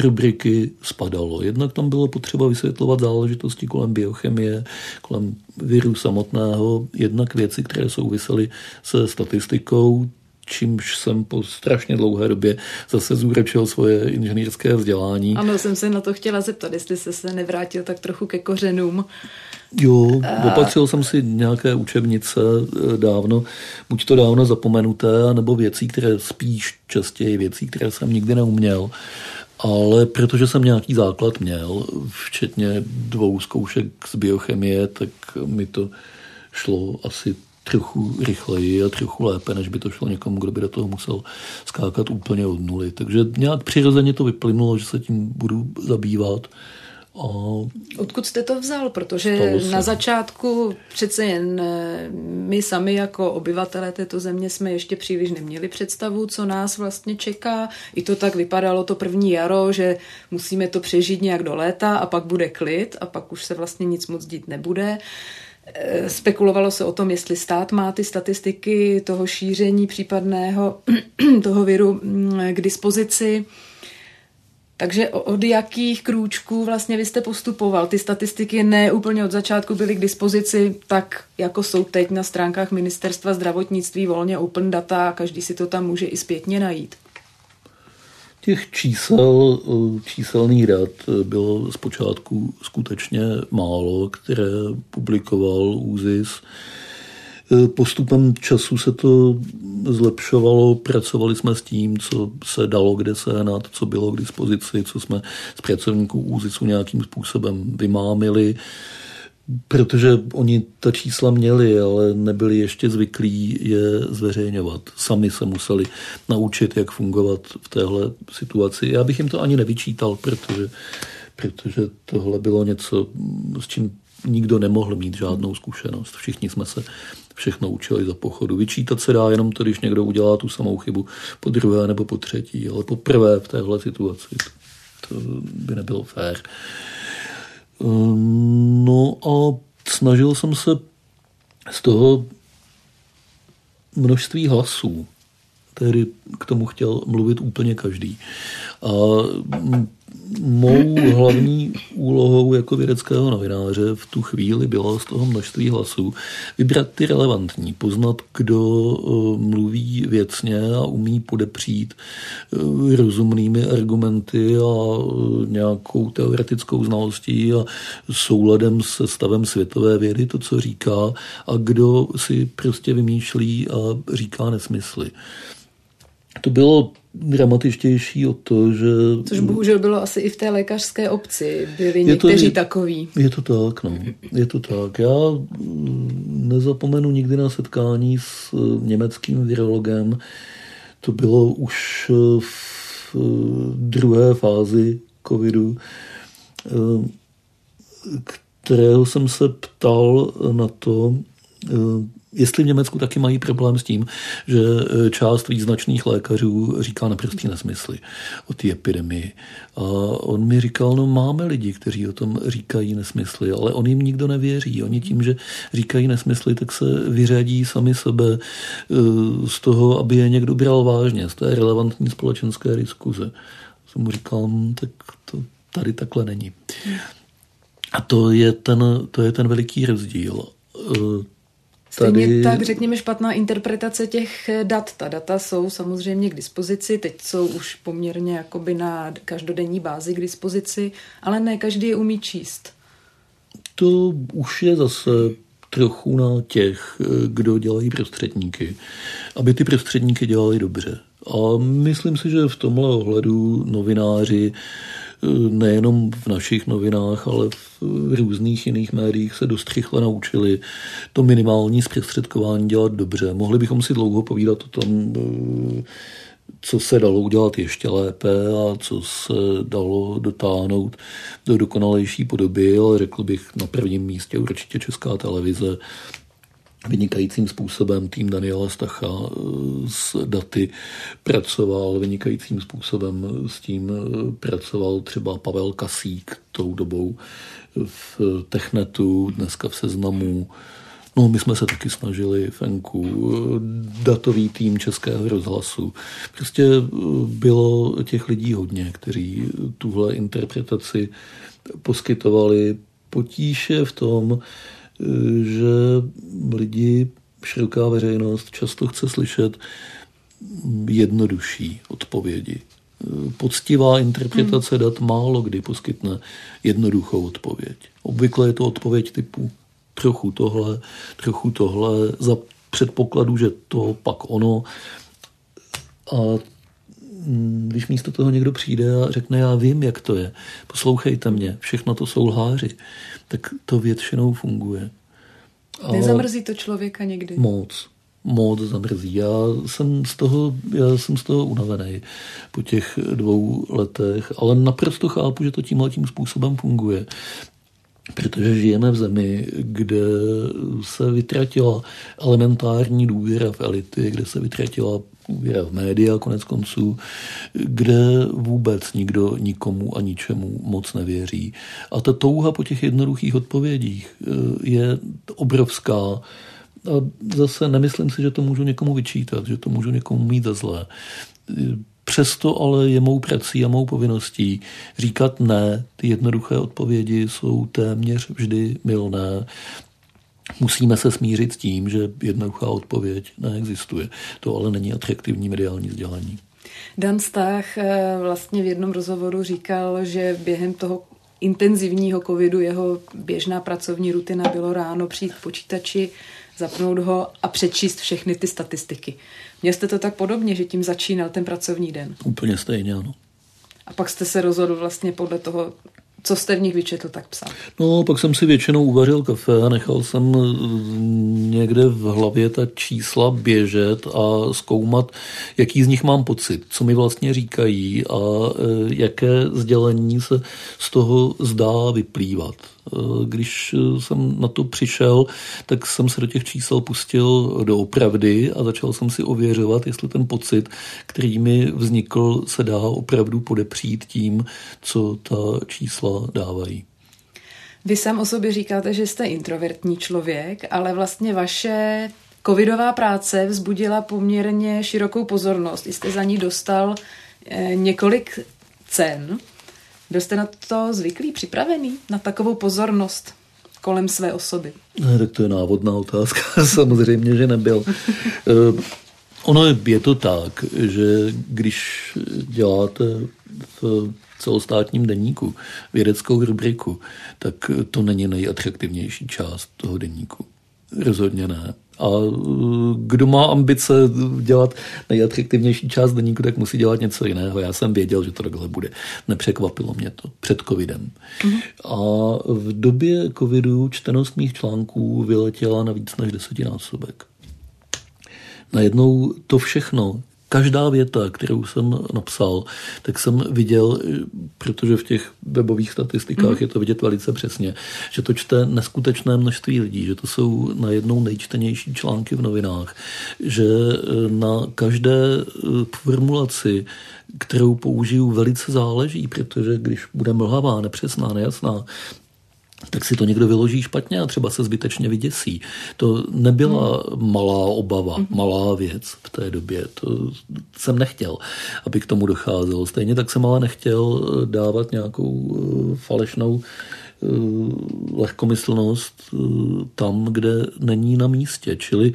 rubriky spadalo. Jednak tam bylo potřeba vysvětlovat záležitosti kolem biochemie, kolem viru samotného, jednak věci, které souvisely se statistikou, čímž jsem po strašně dlouhé době zase zúročil svoje inženýrské vzdělání. Ano, jsem se na to chtěla zeptat, jestli jste se nevrátil tak trochu ke kořenům. Jo, opatřil jsem si nějaké učebnice eh, dávno, buď to dávno zapomenuté, nebo věcí, které spíš častěji, věcí, které jsem nikdy neuměl. Ale protože jsem nějaký základ měl, včetně dvou zkoušek z biochemie, tak mi to šlo asi trochu rychleji a trochu lépe, než by to šlo někomu, kdo by do toho musel skákat úplně od nuly. Takže nějak přirozeně to vyplynulo, že se tím budu zabývat. A Odkud jste to vzal? Protože na začátku přece jen eh, my sami jako obyvatelé této země jsme ještě příliš neměli představu, co nás vlastně čeká. I to tak vypadalo to první jaro, že musíme to přežít nějak do léta a pak bude klid a pak už se vlastně nic moc dít nebude. Eh, Spekulovalo se o tom, jestli stát má ty statistiky toho šíření případného toho viru mm, k dispozici. Takže od jakých krůčků vlastně vy jste postupoval? Ty statistiky ne úplně od začátku byly k dispozici tak, jako jsou teď na stránkách ministerstva zdravotnictví volně open data a každý si to tam může i zpětně najít. Těch čísel, eh, číselných dat eh, bylo zpočátku skutečně málo, které publikoval ÚZIS. Eh, Postupem času se to zlepšovalo, pracovali jsme s tím, co se dalo kde sehnat, co bylo k dispozici, co jsme z pracovníků ÚZISu nějakým způsobem vymámili, protože oni ta čísla měli, ale nebyli ještě zvyklí je zveřejňovat. Sami se museli naučit, jak fungovat v téhle situaci. Já bych jim to ani nevyčítal, protože, protože tohle bylo něco, s čím nikdo nemohl mít žádnou zkušenost. Všichni jsme se všechno učili za pochodu. Vyčítat se dá jenom to, když někdo udělá tu samou chybu po druhé nebo po třetí, ale po prvé v téhle situaci to, by nebylo fér. No a snažil jsem se z toho množství hlasů, tehdy k tomu chtěl mluvit úplně každý. A mou hlavní úlohou jako vědeckého novináře v tu chvíli bylo z toho množství hlasů vybrat ty relevantní, poznat, kdo eh, mluví věcně a umí podepřít eh, rozumnými argumenty a eh, nějakou teoretickou znalostí a souladem se stavem světové vědy to, co říká a kdo si prostě vymýšlí a říká nesmysly. To bylo dramatičtější o to, že... Což bohužel bylo asi i v té lékařské obci. Byli Je to- někteří takoví. Je to tak, no. Je to tak. Já mm, nezapomenu nikdy na setkání s eh, německým virologem. To bylo už eh, v eh, druhé fázi covidu, kterého jsem se ptal na to, jestli v Německu taky mají problém s tím, že eh, část význačných lékařů říká naprostý nesmysly o té epidemii. A on mi říkal, no máme lidi, kteří o tom říkají nesmysly, ale on jim nikdo nevěří. Oni tím, že říkají nesmysly, tak se vyřadí sami sebe eh, z toho, aby je někdo bral vážně, z té relevantní společenské diskuze. Jsem mu říkal, "Hm, tak to tady takhle není. A to je ten, to je ten veliký rozdíl. Eh, Stejně tady... tak, řekněme, špatná interpretace těch dat. Ta data jsou samozřejmě k dispozici, teď jsou už poměrně jakoby na každodenní bázi k dispozici, ale ne každý je umí číst. To už je zase trochu na těch, kdo dělají prostředníky, aby ty prostředníky dělali dobře. A myslím si, že v tomhle ohledu novináři nejenom v našich novinách, ale v různých jiných médiích se dost rychle naučili to minimální zprostředkování dělat dobře. Mohli bychom si dlouho povídat o tom, co se dalo udělat ještě lépe a co se dalo dotáhnout do dokonalejší podoby, ale řekl bych na prvním místě určitě Česká televize, vynikajícím způsobem tým Daniela Stacha eh, s daty pracoval, vynikajícím způsobem s tím eh, pracoval třeba Pavel Kasík tou dobou v Technetu, dneska v Seznamu. No, my jsme se taky snažili v Enku, eh, datový tým Českého rozhlasu. Prostě bylo těch lidí hodně, kteří tuhle interpretaci poskytovali. Potíže v tom, že lidi, široká veřejnost často chce slyšet jednodušší odpovědi. Poctivá interpretace hmm. dat málo kdy poskytne jednoduchou odpověď. Obvykle je to odpověď typu trochu tohle, trochu tohle, za předpokladu, že to pak ono. A když místo toho někdo přijde a řekne, já vím, jak to je, poslouchejte mě, všechno to jsou lháři, tak to většinou funguje. A Nezamrzí to člověka někdy? Moc. Moc zamrzí. Já jsem z toho, já jsem z toho unavený po těch dvou letech, ale naprosto chápu, že to tímhle tím způsobem funguje protože žijeme v zemi, kde se vytratila elementární důvěra v elity, kde se vytratila důvěra v média konec konců, kde vůbec nikdo nikomu a ničemu moc nevěří. A ta touha po těch jednoduchých odpovědích eh, je obrovská. A zase nemyslím si, že to můžu někomu vyčítat, že to můžu někomu mít za zlé. Přesto ale je mou prací a mou povinností říkat ne. Ty jednoduché odpovědi jsou téměř vždy milné. Musíme se smířit s tím, že jednoduchá odpověď neexistuje. To ale není atraktivní mediální vzdělání. Dan Stach eh, vlastně v jednom rozhovoru říkal, že během toho intenzivního covidu jeho běžná pracovní rutina bylo ráno přijít k počítači, zapnout ho a přečíst všechny ty statistiky. Měl jste to tak podobně, že tím začínal ten pracovní den? Úplně stejně, ano. A pak jste se rozhodl vlastně podle toho co jste v nich vyčetl, tak psal? No, pak jsem si většinou uvařil kafe a nechal jsem eh, někde v hlavě ta čísla běžet a zkoumat, jaký z nich mám pocit, co mi vlastně říkají a eh, jaké sdělení se z toho zdá vyplývat. Eh, když jsem na to přišel, tak jsem se do těch čísel pustil do opravdy a začal jsem si ověřovat, jestli ten pocit, který mi vznikl, se dá opravdu podepřít tím, co ta čísla dávají. Vy sám o sobě říkáte, že jste introvertní člověk, ale vlastně vaše covidová práce vzbudila poměrně širokou pozornost. Jste za ní dostal eh, několik cen. Byl jste na to zvyklý, připravený na takovou pozornost kolem své osoby? Ne, tak to je návodná otázka. Samozřejmě, že nebyl. Eh, ono je to tak, že když děláte v celostátním deníku vědeckou rubriku, tak to není nejatraktivnější část toho deníku. Rozhodně ne. A kdo má ambice dělat nejatraktivnější část deníku, tak musí dělat něco jiného. Já jsem věděl, že to takhle bude. Nepřekvapilo mě to před covidem. Mm-hmm. A v době covidu čtenost mých článků vyletěla na víc než desetinásobek. Najednou to všechno, každá věta, kterou jsem napsal, tak jsem viděl, protože v těch webových statistikách mm. je to vidět velice přesně, že to čte neskutečné množství lidí, že to jsou najednou nejčtenější články v novinách, že eh, na každé eh, formulaci, kterou použiju, velice záleží, protože když bude mlhavá, nepřesná, nejasná, tak si to někdo vyloží špatně a třeba se zbytečně vyděsí. To nebyla hmm. malá obava, hmm. malá věc v té době. To jsem nechtěl, aby k tomu docházelo. Stejně tak jsem ale nechtěl dávat nějakou eh, falešnou lehkomyslnost tam, kde není na místě. Čili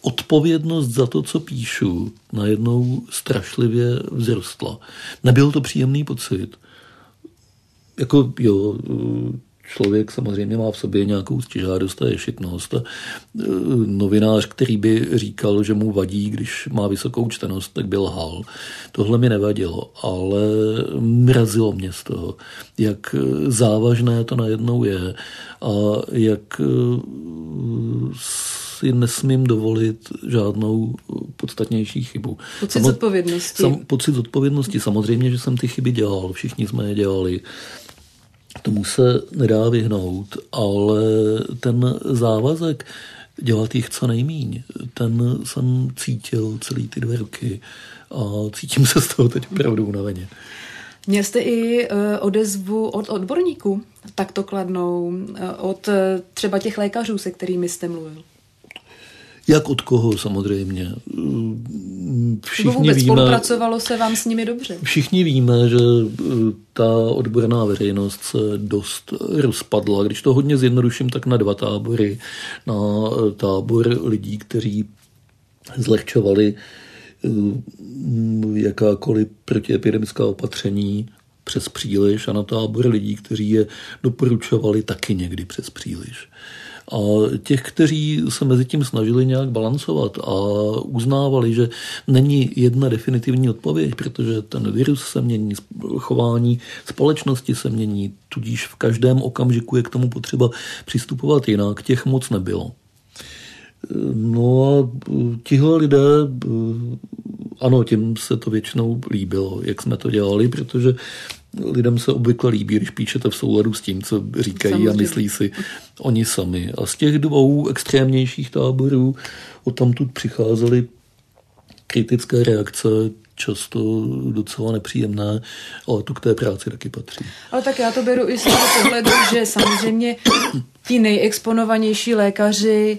odpovědnost za to, co píšu, najednou strašlivě vzrostla. Nebyl to příjemný pocit. Jako jo, člověk samozřejmě má v sobě nějakou stěžádost a ješitnost. E, novinář, který by říkal, že mu vadí, když má vysokou čtenost, tak by lhal. Tohle mi nevadilo, ale mrazilo mě z toho, jak závažné to najednou je a jak e, si nesmím dovolit žádnou podstatnější chybu. Pocit Samo, zodpovědnosti. Sam, pocit zodpovědnosti. Samozřejmě, že jsem ty chyby dělal, všichni jsme je dělali. Tomu se nedá vyhnout, ale ten závazek dělat jich co nejmíň, ten jsem cítil celý ty dvě roky a cítím se z toho teď opravdu unaveně. Měl jste i e, odezvu od odborníků, takto kladnou, e, od e, třeba těch lékařů, se kterými jste mluvil? Jak od koho samozřejmě. Všichni vůbec víme, spolupracovalo se vám s nimi dobře? Všichni víme, že eh, ta odborná veřejnost se dost rozpadla. Když to hodně zjednoduším, tak na dva tábory. Na eh, tábor lidí, kteří zlehčovali eh, jakákoliv protiepidemická opatření přes příliš a na tábor lidí, kteří je doporučovali taky někdy přes příliš. A těch, kteří se mezi tím snažili nějak balancovat a uznávali, že není jedna definitivní odpověď, protože ten virus se mění, chování společnosti se mění, tudíž v každém okamžiku je k tomu potřeba přistupovat jinak, těch moc nebylo. No a tihle lidé, ano, tím se to většinou líbilo, jak jsme to dělali, protože lidem se obvykle líbí, když píšete v souladu s tím, co říkají Samozřejmě. a myslí si oni sami. A z těch dvou extrémnějších táborů odtamtud přicházely kritické reakce, často docela nepříjemné, ale to k té práci taky patří. Ale tak já to beru i z toho pohledu, že samozřejmě ti nejexponovanější lékaři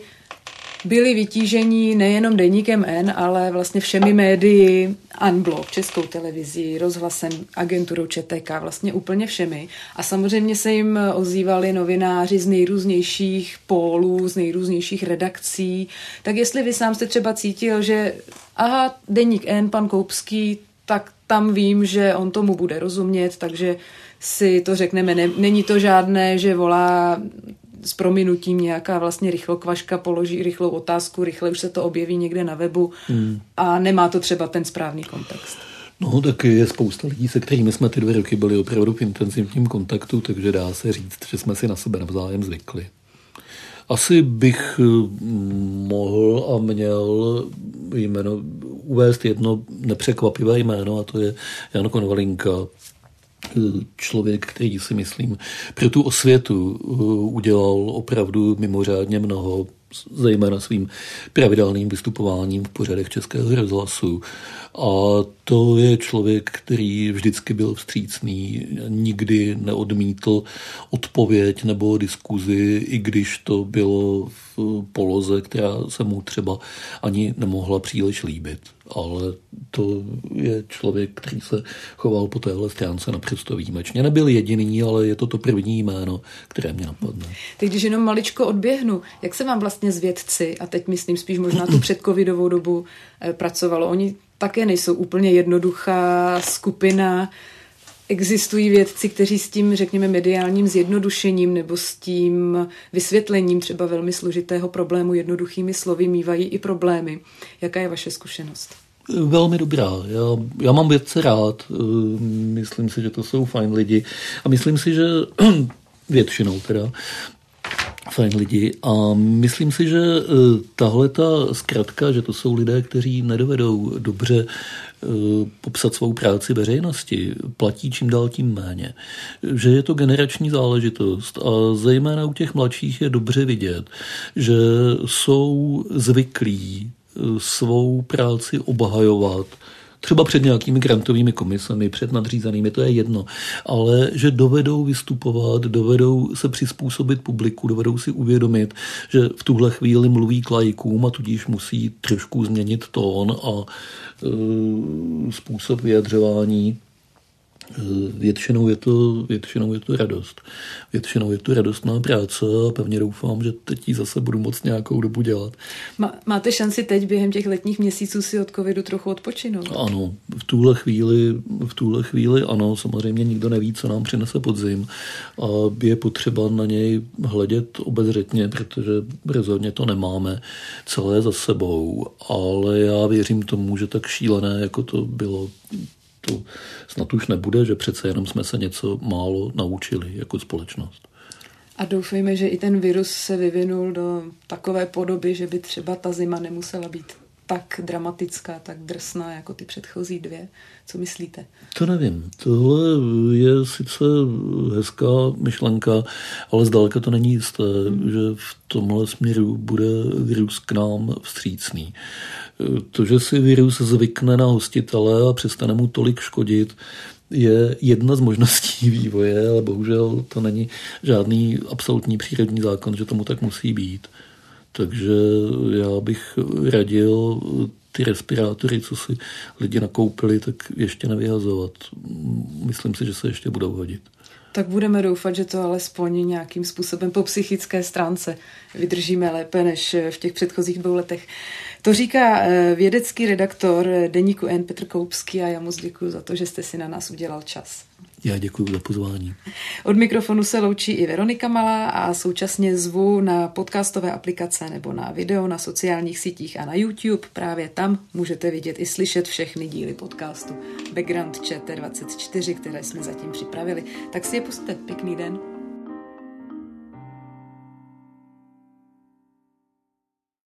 byli vytíženi nejenom deníkem N, ale vlastně všemi médii, Unblock, českou televizí, rozhlasem, agenturou ČTK, vlastně úplně všemi. A samozřejmě se jim ozývali novináři z nejrůznějších pólů, z nejrůznějších redakcí. Tak jestli vy sám jste třeba cítil, že aha, deník N, pan Koupský, tak tam vím, že on tomu bude rozumět, takže si to řekneme. Není to žádné, že volá s prominutím nějaká vlastně rychlokvaška položí rychlou otázku, rychle už se to objeví někde na webu hmm. a nemá to třeba ten správný kontext. No, tak je spousta lidí, se kterými jsme ty dvě roky byli opravdu v intenzivním kontaktu, takže dá se říct, že jsme si na sebe navzájem zvykli. Asi bych hm, mohl a měl jméno, uvést jedno nepřekvapivé jméno a to je Jan Konvalinka, člověk, který si myslím pro tu osvětu uh, udělal opravdu mimořádně mnoho, zejména svým pravidelným vystupováním v pořadech Českého rozhlasu. A to je člověk, který vždycky byl vstřícný, nikdy neodmítl odpověď nebo diskuzi, i když to bylo v poloze, která se mu třeba ani nemohla příliš líbit. Ale to je člověk, který se choval po téhle stránce naprosto výjimečně. Nebyl jediný, ale je to to první jméno, které mě napadne. Teď, když jenom maličko odběhnu, jak se vám vlastně z vědci, a teď myslím spíš možná tu předcovidovou dobu, eh, pracovalo? Oni také nejsou úplně jednoduchá skupina. Existují vědci, kteří s tím, řekněme, mediálním zjednodušením nebo s tím vysvětlením třeba velmi složitého problému jednoduchými slovy mývají i problémy. Jaká je vaše zkušenost? Velmi dobrá. Já, já mám vědce rád. Myslím si, že to jsou fajn lidi. A myslím si, že většinou teda, fajn lidi. A myslím si, že e, tahle ta zkratka, že to jsou lidé, kteří nedovedou dobře e, popsat svou práci veřejnosti, platí čím dál tím méně. Že je to generační záležitost a zejména u těch mladších je dobře vidět, že jsou zvyklí e, svou práci obhajovat, třeba před nějakými grantovými komisemi, před nadřízenými, to je jedno, ale že dovedou vystupovat, dovedou se přizpůsobit publiku, dovedou si uvědomit, že v tuhle chvíli mluví k lajkům a tudíž musí trošku změnit tón a e, způsob vyjadřování Většinou je, to, většinou je to radost. Většinou je to radostná práce a pevně doufám, že teď ji zase budu moc nějakou dobu dělat. Má, máte šanci teď během těch letních měsíců si od covidu trochu odpočinout? Ano, v tuhle chvíli, v tuhle chvíli ano, samozřejmě nikdo neví, co nám přinese podzim a je potřeba na něj hledět obezřetně, protože rozhodně to nemáme celé za sebou, ale já věřím tomu, že tak šílené, jako to bylo to snad už nebude, že přece jenom jsme se něco málo naučili jako společnost. A doufejme, že i ten virus se vyvinul do takové podoby, že by třeba ta zima nemusela být tak dramatická, tak drsná jako ty předchozí dvě. Co myslíte? To nevím. Tohle je sice hezká myšlenka, ale zdaleka to není jisté, hmm. že v tomhle směru bude virus k nám vstřícný. To, že si virus zvykne na hostitele a přestane mu tolik škodit, je jedna z možností vývoje, ale bohužel to není žádný absolutní přírodní zákon, že tomu tak musí být. Takže já bych radil ty respirátory, co si lidi nakoupili, tak ještě nevyhazovat. Myslím si, že se ještě budou hodit. Tak budeme doufat, že to alespoň nějakým způsobem po psychické stránce vydržíme lépe než v těch předchozích dvou letech. To říká eh, vědecký redaktor deníku N. Petr Koupský a já moc děkuji za to, že jste si na nás udělal čas. Já děkuji za pozvání. Od mikrofonu se loučí i Veronika Malá a současně zvu na podcastové aplikace nebo na video na sociálních sítích a na YouTube. Právě tam můžete vidět i slyšet všechny díly podcastu Background ČT24, které jsme zatím připravili. Tak si je puste. Pěkný den.